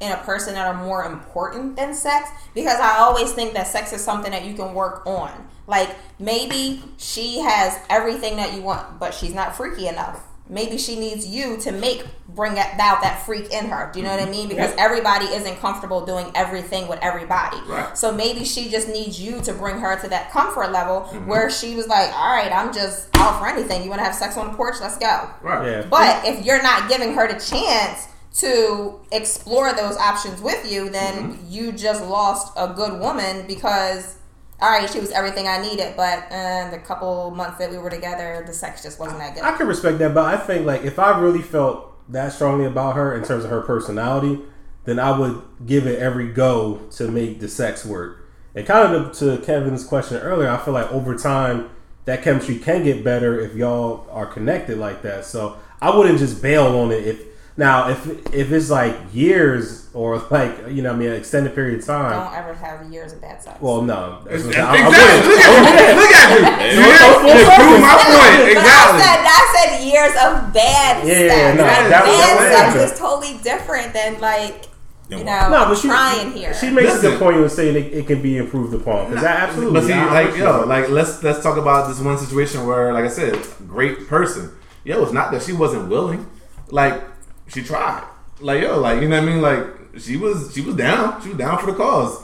in a person that are more important than sex because I always think that sex is something that you can work on. Like maybe she has everything that you want, but she's not freaky enough. Maybe she needs you to make bring out that freak in her. Do you know what I mean? Because everybody isn't comfortable doing everything with everybody. Right. So maybe she just needs you to bring her to that comfort level mm-hmm. where she was like, "All right, I'm just out for anything. You want to have sex on the porch? Let's go." right. Yeah. But if you're not giving her the chance to explore those options with you, then mm-hmm. you just lost a good woman because, all right, she was everything I needed, but uh, the couple months that we were together, the sex just wasn't that good. I can respect that, but I think like if I really felt that strongly about her in terms of her personality, then I would give it every go to make the sex work. And kind of to, to Kevin's question earlier, I feel like over time that chemistry can get better if y'all are connected like that. So I wouldn't just bail on it if now if if it's like years or like you know I mean an extended period of time. Don't ever have years of bad sex. Well, no, that's Exactly. I'm saying. I- I Look at look at you. Hey, You look, hear? full You proved my point. Exactly. I said I said years of bad Yeah, sex. no, Like, that was- bad was sex is totally different than like you know No, but she, trying here. She makes a Listen. good point when saying it, it can be improved upon. Because that absolutely. But see, I- like with yo, you. like let's let's talk about this one situation where, like I said, great person. Yo, it's not that she wasn't willing. Like she tried. Like yo, like you know what I mean. Like she was she was down. She was down for the cause.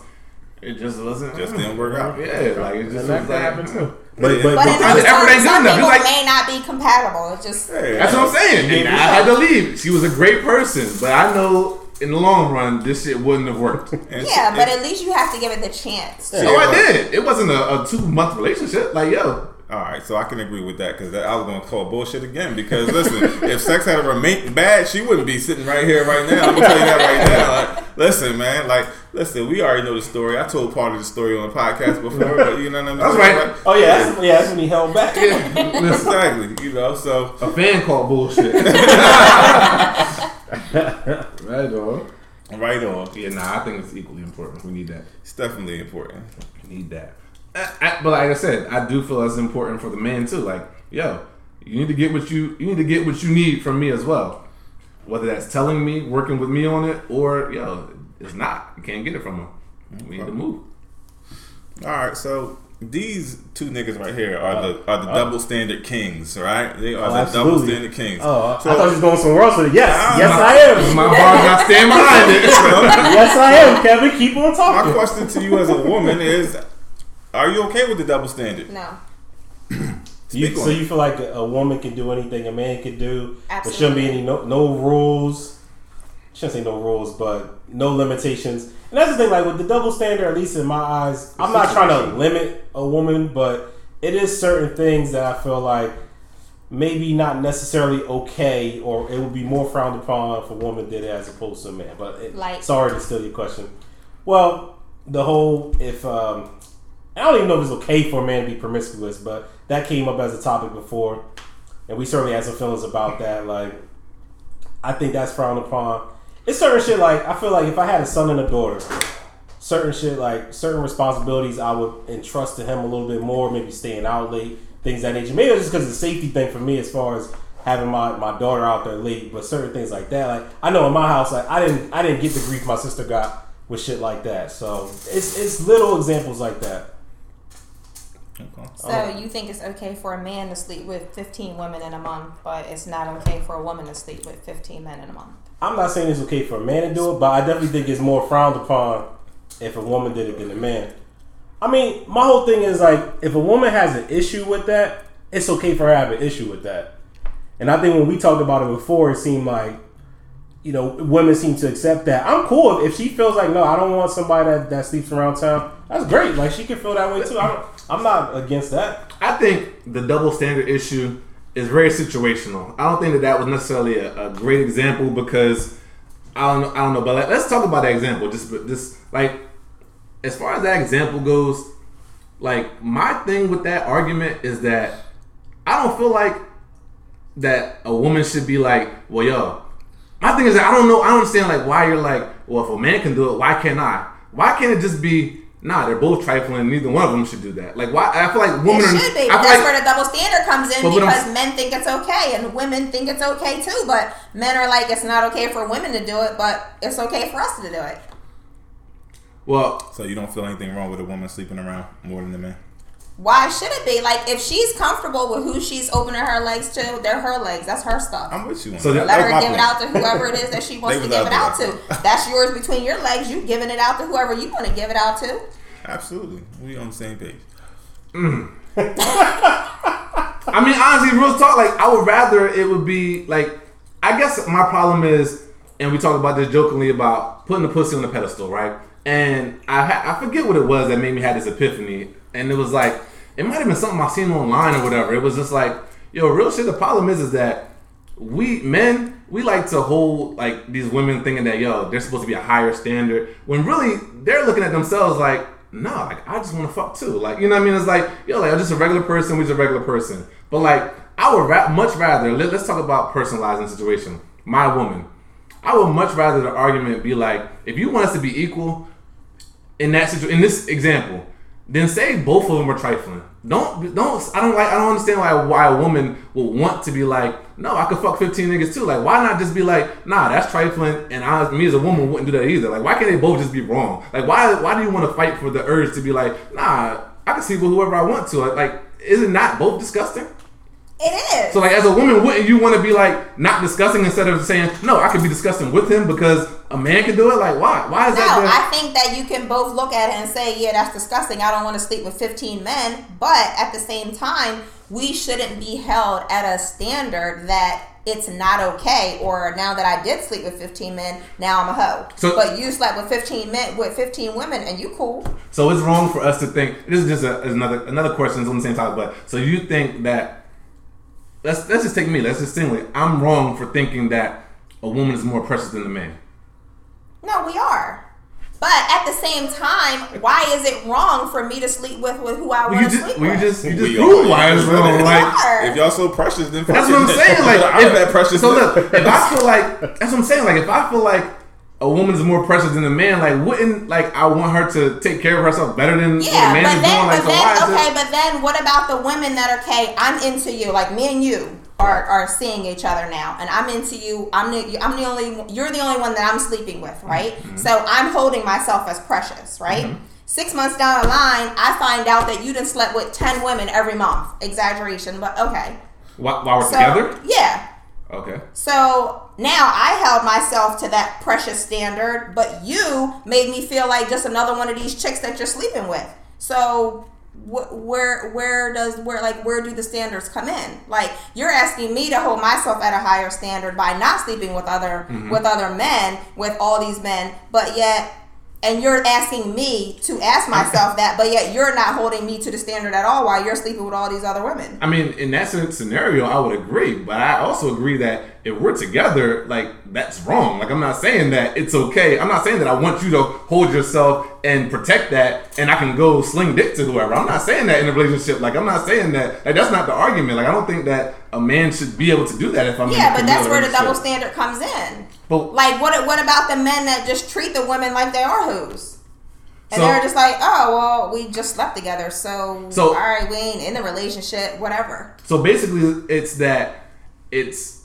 It just wasn't. Just didn't work out. Yeah, like it just And that was could like, happen too. Mm-hmm. But- But, but, But in but- those the effort ain't good some enough. people like- may not be compatible. It's just Hey, That's what I'm saying. gave And it I a had to leave. She was a great person, but I know in the long run this shit wouldn't have worked. *laughs* And yeah, she- but at least you have to give it the chance. Yeah. Oh, I did. It wasn't a, a two month relationship. Like, yo, All right, so I can agree with that because I was going to call bullshit again. Because listen, *laughs* if sex had remained bad, she wouldn't be sitting right here right now. I'm gonna tell you that right now. Like, listen, man, like, listen, we already know the story. I told part of the story on the podcast before, but you know what I mean. That's right. oh yeah, that's, yeah, that's when he held back. listen, exactly. You know, so a fan called bullshit. *laughs* right on. right on. Yeah, nah, I think it's equally important. We need that. It's definitely important. We need that. I, I, but like I said, I do feel it's important for the man too. Like, yo, you need to get what you you need to get what you need from me as well. Whether that's telling me, working with me on it, or yo, it's not. You can't get it from him. We need to move. All right, so these two niggas right here are the uh, are the uh, double standard kings, right? They are Oh, the double standard kings. Oh, So- I thought you was going somewhere else with it. Yes, Nah, yes, nah. I am. My bar not stand behind it. *laughs* yes, I am. Kevin, keep on talking. My question to you as a woman is: Are you okay with the double standard? No. *clears throat* You, so you feel like a, a woman can do anything a man can do? Absolutely. There shouldn't be any no, no rules. Shouldn't say no rules, but no limitations. And that's the thing, like with the double standard, at least in my eyes, I'm not trying to limit a woman, but it is certain things that I feel like maybe not necessarily okay, or it would be more frowned upon if a woman did it as opposed to a man. But it, Like- sorry to steal your question. Well, the whole if um, I don't even know if it's okay for a man to be promiscuous, but that came up as a topic before, and we certainly had some feelings about that. Like, I think that's frowned upon. It's certain shit like I feel like if I had a son and a daughter, certain shit like certain responsibilities I would entrust to him a little bit more, maybe staying out late, things that nature. Maybe it's just because a safety thing for me as far as having my, my daughter out there late, but certain things like that. Like I know in my house, like I didn't I didn't get the grief my sister got with shit like that. So it's it's little examples like that. Okay. So Oh. you think it's okay for a man to sleep with 15 women in a month, but it's not okay for a woman to sleep with 15 men in a month? I'm not saying it's okay for a man to do it, but I definitely think it's more frowned upon if a woman did it than a man. I mean, my whole thing is like, if a woman has an issue with that, it's okay for her to have an issue with that. And I think when we talked about it before, it seemed like, you know, women seem to accept that. I'm cool if, if she feels like, no, I don't want somebody that, that sleeps around town. That's great. Like she can feel that way too. I don't, I'm not against that. I think the double standard issue is very situational. I don't think that that was necessarily a, a great example because I don't know. I don't know, but like, let's talk about that example. Just, just like as far as that example goes, like my thing with that argument is that I don't feel like that a woman should be like, well, yo. My thing is I don't know. I don't understand like why you're like, well, if a man can do it, why can't I? Why can't it just be? Nah, they're both trifling. Neither one of them should do that. Like, why? I feel like women It should be. I But feel that's like- where the double standard comes in But I'm- because men think it's okay and women think it's okay too. But men are like, it's not okay for women to do it, but it's okay for us to do it. well, So you don't feel anything wrong with a woman sleeping around more than a man? Why should it be? Like, if she's comfortable with who she's opening her legs to, they're her legs. That's her stuff. I'm with you. On So that. that- Let her my give it out to whoever it is that she wants to give it out out to. That's yours between your legs. You giving it out to whoever you want to give it out to. Absolutely, we on the same page. Mm. *laughs* I mean, honestly, real talk. Like, I would rather it would be like. I guess my problem is, and we talk about this jokingly about putting the pussy on the pedestal, right? And I ha- I forget what it was that made me have this epiphany, and it was like it might have been something I seen online or whatever. It was just like, yo, real shit. The problem is, is that we men we like to hold like these women thinking that yo they're supposed to be a higher standard when really they're looking at themselves like nah like I just want to fuck too like you know what I mean it's like yo like I'm just a regular person we're just a regular person but like I would ra- much rather let, let's talk about personalizing situation my woman I would much rather the argument be like if you want us to be equal in that situation in this example, then say both of them are trifling. Don't don't I don't like I don't understand why why a woman would want to be like no I could fuck fifteen niggas too. Like why not just be like nah that's trifling. And I me as a woman wouldn't do that either. Like why can't they both just be wrong? Like why why do you want to fight for the urge to be like nah I can sleep with whoever I want to. Like, like isn't that both disgusting It is. So like as a woman, wouldn't you want to be like not discussing instead of saying no? I could be discussing with him because a man can do it. Like why? Why is No, that? the- I think that you can both look at it and say, yeah, that's disgusting. I don't want to sleep with 15 men. But at the same time, we shouldn't be held at a standard that it's not okay. Or now that I did sleep with 15 men, now I'm a hoe. So- but you slept with 15 men, with 15 women, and you cool. So it's wrong for us to think. This is just a, another another question it's on the same topic. But so you think that let's let's just take me. Let's just singly. I'm wrong for thinking that a woman is more precious than a man. No, we are. But at the same time, why is it wrong for me to sleep with, with who I want to sleep well, you with? just you just We proved are. why it's wrong. Like are. If y'all so precious, then that's what I'm fuck saying. Like *laughs* I'm if- that precious. So look, if I feel like that's what I'm saying. Like if I feel like a woman's more precious than a man, like wouldn't like I want her to take care of herself better than what a Yeah, man but is then, doing? Like but so then, okay, it? but then what about the women that are okay? I'm into you, like me and you are, are seeing each other now, and I'm into you. I'm the I'm the only you're the only one that I'm sleeping with, right? Mm-hmm. So I'm holding myself as precious, right? Six months down the line, I find out that you done slept with ten women every month. Exaggeration, but okay. While, while we're So together, yeah. okay. So now I held myself to that precious standard, but you made me feel like just another one of these chicks that you're sleeping with. So wh- where where does where like where do the standards come in? Like you're asking me to hold myself at a higher standard by not sleeping with other mm-hmm. with other men with all these men, but yet and you're asking me to ask myself *laughs* that, but yet you're not holding me to the standard at all while you're sleeping with all these other women. I mean, in that scenario, I would agree, but I also agree that if we're together, like that's wrong. Like I'm not saying that it's okay. I'm not saying that I want you to hold yourself and protect that, and I can go sling dick to whoever. I'm not saying that in a relationship. Like I'm not saying that. Like that's not the argument. Like I don't think that a man should be able to do that if I'm. in Yeah, but that's where the double standard comes in. But Like, what what about the men that just treat the women like they are who's? And So- they're just like, oh, well, we just slept together, so, So- all right, we ain't in a relationship, whatever. So basically, it's that it's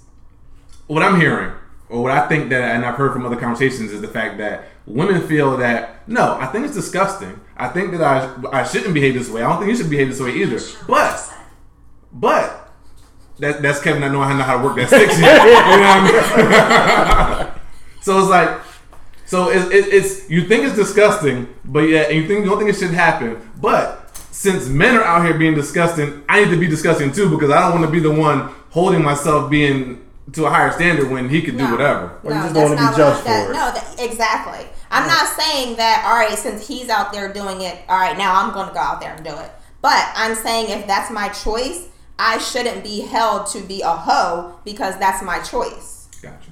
what I'm hearing, or what I think that, and I've heard from other conversations, is the fact that women feel that no, I think it's disgusting. I think that I I shouldn't behave this way. I don't think you should behave this way either. But but that, that's Kevin not knowing how, i know how to work that stick. *laughs* You know I mean? *laughs* so it's like. So it's, it, it's you think it's disgusting, but yeah, you think you don't think it should happen. But since men are out here being disgusting, I need to be disgusting too because I don't want to be the one holding myself being to a higher standard when he could do No. whatever. Or you just don't wanna be not judged I'm- that- for it. No, that, exactly. I'm not saying that, all right, since he's out there doing it, all right, now I'm going to go out there and do it. But I'm saying if that's my choice, I shouldn't be held to be a hoe because that's my choice. Gotcha.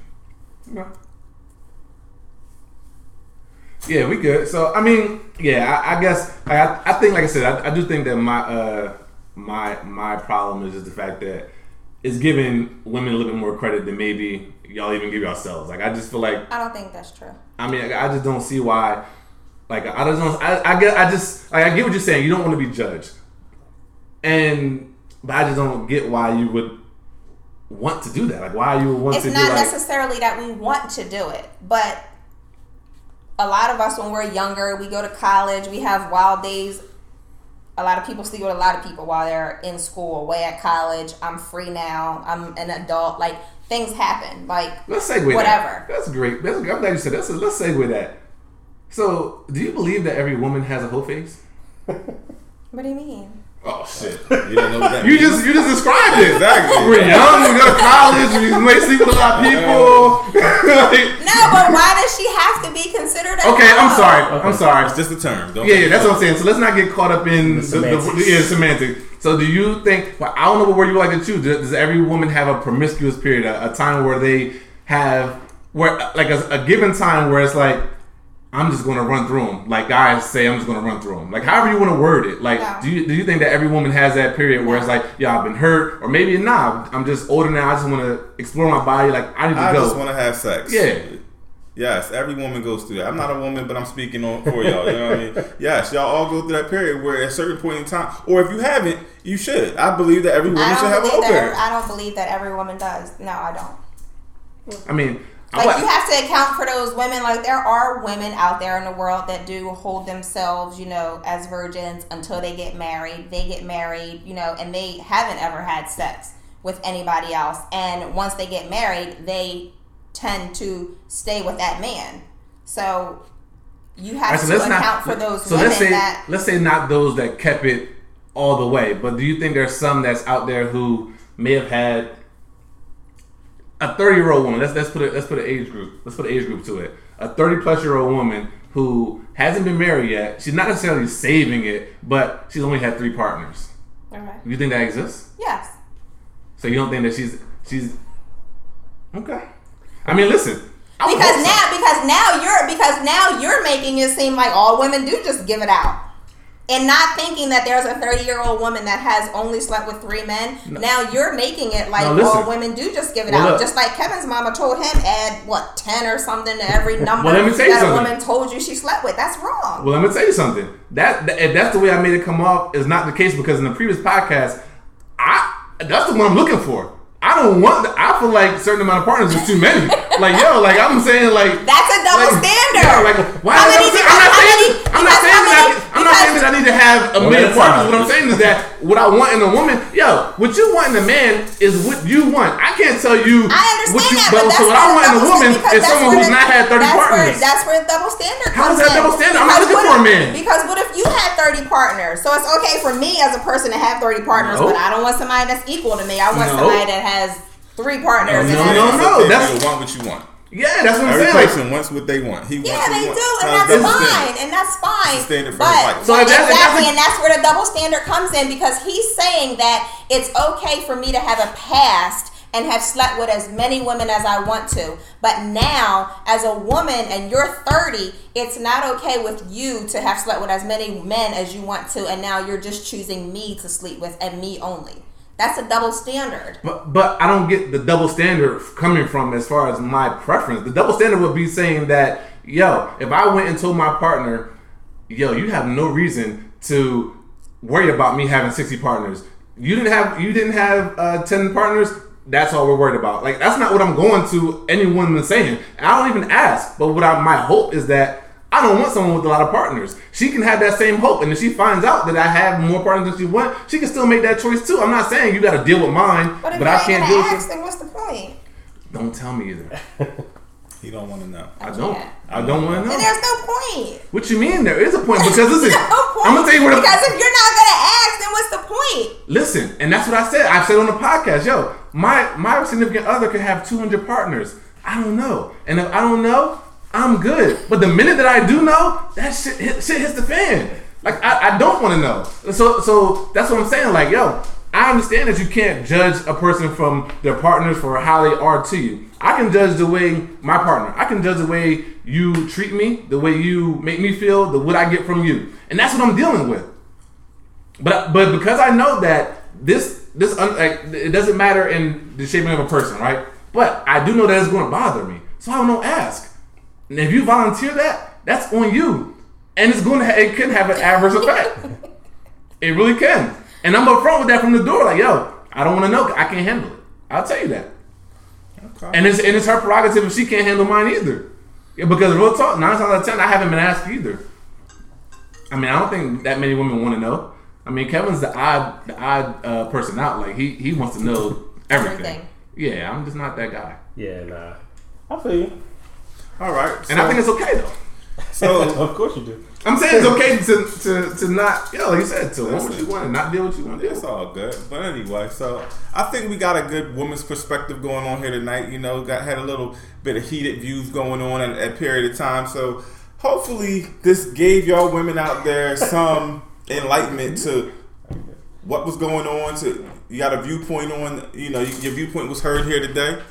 Okay. Yeah, we good. So I mean, yeah, I, I guess I, I think, like I said, I, I do think that my uh my my problem is just the fact that it's giving women a little bit more credit than maybe y'all even give yourselves. Like I just feel like I don't think that's true. I mean, I just don't see why. Like, I just don't. I, I get. I just. Like, I get what you're saying. You don't want to be judged, and but I just don't get why you would want to do that. Like, why you would want it's to not do like. necessarily that we want to do it, but a lot of us when we're younger, we go to college, we have wild days. A lot of people sleep with a lot of people while they're in school, away at college. I'm free now. I'm an adult. Like things happen. Like Let's segue whatever. That. That's great. That's, I'm glad you said that. So let's segue that. So, do you believe that every woman has a whole face? *laughs* What do you mean? Oh shit! You don't know what that *laughs* You means. just you just described it. Exactly. We're young. We go to college. We may sleep with a lot of people. Like- No, but why does she have to be considered? A okay, I'm hoe? sorry. I'm sorry. It's just a term. Don't Yeah, yeah, that's what I'm saying. So let's not get caught up in The the, the, semantics. yeah, semantics. So do you think? Well, I don't know what word you like to choose. Does, does every woman have a promiscuous period, a, a time where they have where like a, a given time where it's like I'm just going to run through them. Like guys say, I'm just going to run through them. Like however you want to word it. Like No. do you do you think that every woman has that period where it's like, yeah, I've been hurt, or maybe nah, I'm just older now. I just want to explore my body. Like I need to I go. I just want to have sex. Yeah. Yes, every woman goes through that. I'm not a woman, but I'm speaking on for y'all. You know what I mean? *laughs* Yes, y'all all go through that period where at a certain point in time, or if you haven't, you should. I believe that every woman should have a believe whole period. I don't believe that every woman does. No, I don't. I mean, I Like you have to account for those women. Like there are women out there in the world that do hold themselves, you know, as virgins until they get married. They get married, you know, and they haven't ever had sex with anybody else. And once they get married, they tend to stay with that man. So you have Alright, so to account not. for those so women let's say that let's say not those that kept it all the way, but do you think there's some that's out there who may have had a 30 year old woman? Let's let's put it let's put an age group. Let's put an age group to it. A 30 plus year old woman who hasn't been married yet. She's not necessarily saving it, but she's only had three partners. Okay. You think that exists? Yes. So you don't think that she's she's okay? I mean, listen. I Because hope so. now, because now you're because now you're making it seem like all women do just give it out, and not thinking that there's a 30 year old woman that has only slept with three men. Now you're making it like No, all women do just give it Well, out, look. just like Kevin's mama told him add what 10 or something to every *laughs* number Well, let me tell you that a woman told you she slept with. That's wrong. Well, let me tell you something. That, that if that's the way I made it come off is not the case because in the previous podcast, I that's the one I'm looking for. I don't want. The, I feel like a certain amount of partners is too many. *laughs* like yo, like I'm saying, like That's a double like, standard. Yeah, like why? How is many- that- I'm not saying. many- I'm not saying that. I, many- I'm not saying that I need to have a One million partners. What I'm saying is that what I want in a woman, yo, what you want in a man is what you want. I can't tell you I understand what you. that, but, but that's so what I want in a woman is someone who's not had 30 that's partners. Where, that's where the double standard How comes is that in. double standard? I'm not looking for a man. Because what if you had 30 partners? So it's okay for me as a person to have 30 partners, No. but I don't want somebody that's equal to me. I want No. somebody that has three partners. Oh, no, and no, no. That's- you want what you want. Yeah, that's what I'm Every saying. Like, person wants what they want. He Yeah, wants they he do, and So that's double standard. fine, and that's fine. It's the standard for but. So if that's- exactly, that's- and that's where the double standard comes in because he's saying that it's okay for me to have a past and have slept with as many women as I want to, but now as a woman and you're 30, it's not okay with you to have slept with as many men as you want to, and now you're just choosing me to sleep with and me only. That's a double standard. But but I don't get the double standard coming from as far as my preference. The double standard would be saying that yo, if I went and told my partner, yo, you have no reason to worry about me having sixty partners. You didn't have you didn't have uh, ten partners. That's all we're worried about. Like that's not what I'm going to anyone saying. I don't even ask. But what I, my hope is that I don't want someone with a lot of partners. She can have that same hope, and if she finds out that I have more partners than she wants, she can still make that choice too. I'm not saying you got to deal with mine, But if but you I ain't can't gonna deal with. ask, then what's the point? Don't tell me either. *laughs* He don't want to know. I don't. I don't want to know. And there's no point. What you mean? There is a point because listen, no *laughs* point. I'm gonna tell you where the because if you're not gonna ask, then what's the point? listen, and that's what I said. I said on the podcast, yo, my my significant other could have 200 partners. I don't know, and if I don't know, I'm good. But the minute that I do know, that shit hit, shit hits the fan. Like I, I don't want to know. So so that's what I'm saying. Like yo, I understand that you can't judge a person from their partners for how they are to you. I can judge the way my partner. I can judge the way you treat me, the way you make me feel, the what I get from you, and that's what I'm dealing with. But but because I know that this this like, it doesn't matter in the shaping of a person, right? But I do know that it's going to bother me, so I don't ask. And if you volunteer that, that's on you, and it's going to ha- it can have an adverse *laughs* effect. it really can, and I'm upfront with that from the door. Like yo, I don't want to know. I can't handle it. I'll tell you that. Okay. And it's and it's her prerogative if she can't handle mine either. Yeah, because real talk, nine times out of ten, I haven't been asked either. I mean, I don't think that many women want to know. I mean, Kevin's the odd, the odd uh, person out. Like he he wants to know everything. Everything. Yeah, I'm just not that guy, Yeah, nah. I feel you. All right. and I think it's okay though. *laughs* so. of course you do. I'm saying it's okay *laughs* to to, to not, yo, like you said, to want what you want and not deal what you want. It's all good. But anyway, so I think we got a good woman's perspective going on here tonight. You know, got had a little bit of heated views going on at a period of time. So hopefully this gave y'all women out there some *laughs* enlightenment to what was going on. To you got a viewpoint on, you know, your viewpoint was heard here today.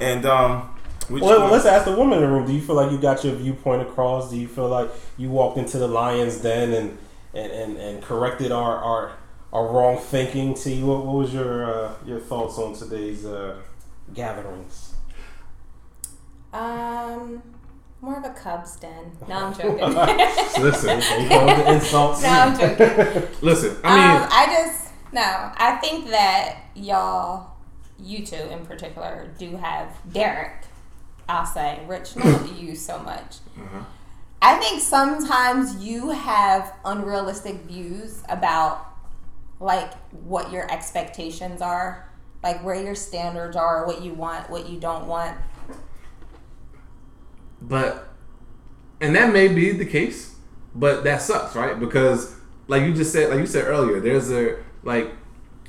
And um which Well, one- let's ask the woman in the room. Do you feel like you got your viewpoint across? Do you feel like you walked into the lion's den and and, and, and corrected our, our our wrong thinking? See, what, what was your uh, your thoughts on today's uh, gatherings? Um, more of a Cubs den. *laughs* No, I'm joking. *laughs* Listen, You know, the insults. No, I'm joking. *laughs* listen. I mean, um, I just no. I think that y'all, you two in particular, do have Derek. I'll say, Rich, not you so much. Uh-huh. I think sometimes you have unrealistic views about like what your expectations are like where your standards are, what you want, what you don't want. But and that may be the case, but that sucks, right? Because like you just said, like you said earlier, there's a like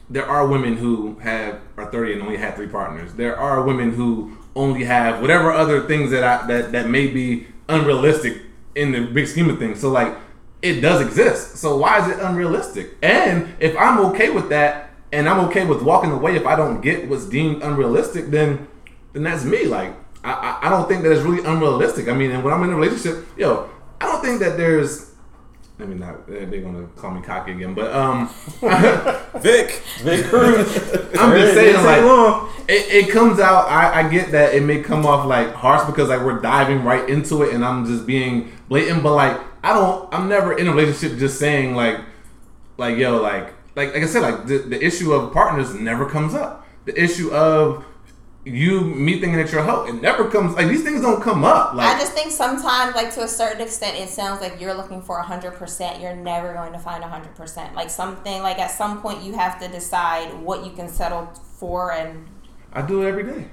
there are women who have are 30 and only had three partners. There are women who only have whatever other things that I that that may be unrealistic in the big scheme of things. So like it does exist. So why is it unrealistic? And if I'm okay with that and I'm okay with walking away if I don't get what's deemed unrealistic, then then that's me. Like I, I, don't think that it's really unrealistic. I mean, and when I'm in a relationship, yo, I don't think that there's. I mean, not they're gonna call me cocky again, but um, *laughs* Vic. Big Cruz. *laughs* I'm just saying, like, it, it comes out. I, I get that it may come off like harsh because like we're diving right into it, and I'm just being blatant. But like, I don't. I'm never in a relationship just saying like, like yo, like, like, like I said, like the, the issue of partners never comes up. The issue of you me thinking that you're a hoe, it never comes. Like these things don't come up. Like I just think sometimes, like to a certain extent, it sounds like you're looking for hundred percent. You're never going to find hundred percent. Like something, like at some point, you have to decide what you can settle for, and I do it every day.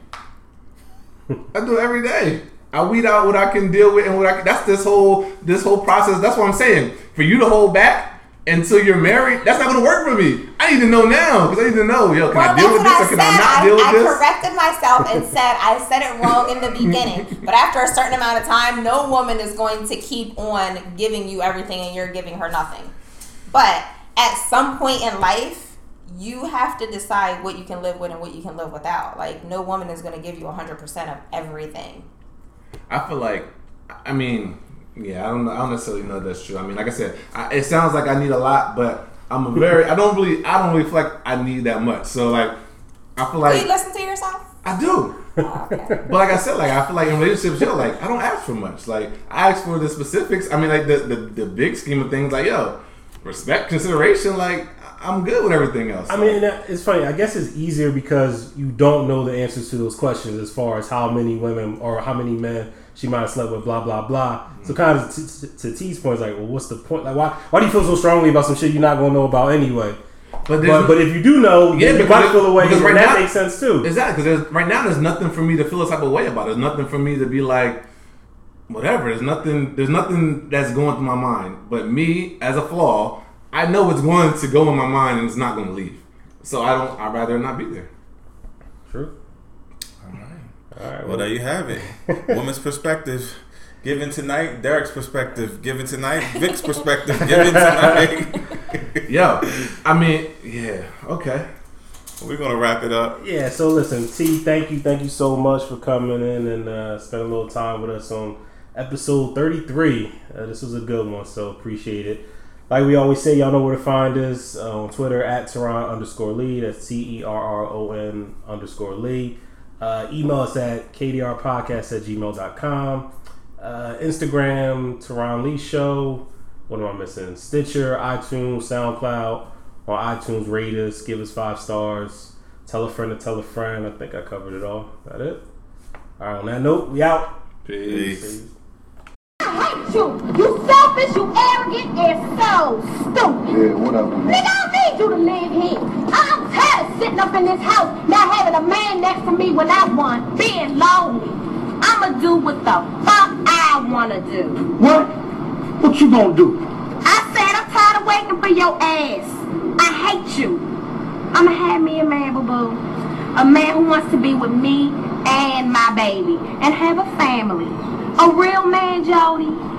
I do it every day. I weed out what I can deal with and what I can. That's this whole this whole process. That's what I'm saying. For you to hold back until you're married, that's not going to work for me. I need to know now because I need to know. Yo, can well, I deal with this that's or can I I not said. deal with I, this? corrected myself and *laughs* said I said it wrong in the beginning. But after a certain amount of time, no woman is going to keep on giving you everything and you're giving her nothing. But at some point in life, you have to decide what you can live with and what you can live without. Like no woman is going to give you 100% of everything. I feel like, I mean, yeah, I don't, know, I don't necessarily know that's true. I mean, like I said, I, it sounds like I need a lot, but I'm a very, I don't really, I don't really feel like I need that much. So like, I feel like. Do you listen to yourself? I do. Oh, okay. *laughs* But like I said, like I feel like in relationships, yo, like I don't ask for much. Like I ask for the specifics. I mean, like the the, the big scheme of things, like yo, respect, consideration. Like I'm good with everything else. I mean, it's funny. I guess it's easier because you don't know the answers to those questions as far as how many women or how many men she might have slept with, blah blah blah. So mm-hmm. kind of t- t- to T's point, like, well, what's the point? Like, why why do you feel so strongly about some shit you're not gonna know about anyway? but, But but if you do know, Yeah, you might feel away, because right that now- makes sense too. exactly because right now there's nothing for me to feel a type of way about. There's nothing for me to be like, whatever. There's nothing. There's nothing that's going through my mind. But me as a flaw, I know it's going to go in my mind and it's not going to leave. So I don't. I'd rather not be there. True. All right. All right. Well, there you have it. *laughs* Woman's perspective. Given tonight, Derek's perspective. Given tonight, Vic's perspective. Given tonight. *laughs* Yo, I mean, yeah, okay. We're gonna wrap it up. Yeah, so listen, T, thank you, thank you so much for coming in and uh, spending a little time with us on episode 33. Uh, this was a good one, so appreciate it. Like we always say, y'all know where to find us uh, on Twitter at Terron underscore Lee. That's T E R R O N underscore Lee. Uh, email us at kdrpodcast at gmail.com. Uh, Instagram, Terron Lee Show. What am I missing? Stitcher, iTunes, SoundCloud. On iTunes, rate us, give us five stars. Tell a friend to tell a friend. I think I covered it all. That it? All right, on that note, we out. Peace. I hate you. You selfish, you arrogant, and so stupid. Yeah, what up, man? Nigga, I don't need you to live here. I'm tired of sitting up in this house, not having a man next to me when I want, being lonely. I'ma do what the fuck I wanna do. What? What you gonna do? I said I'm tired of waiting for your ass. I hate you. I'ma have me a man, boo boo. A man who wants to be with me and my baby and have a family. A real man, Jody.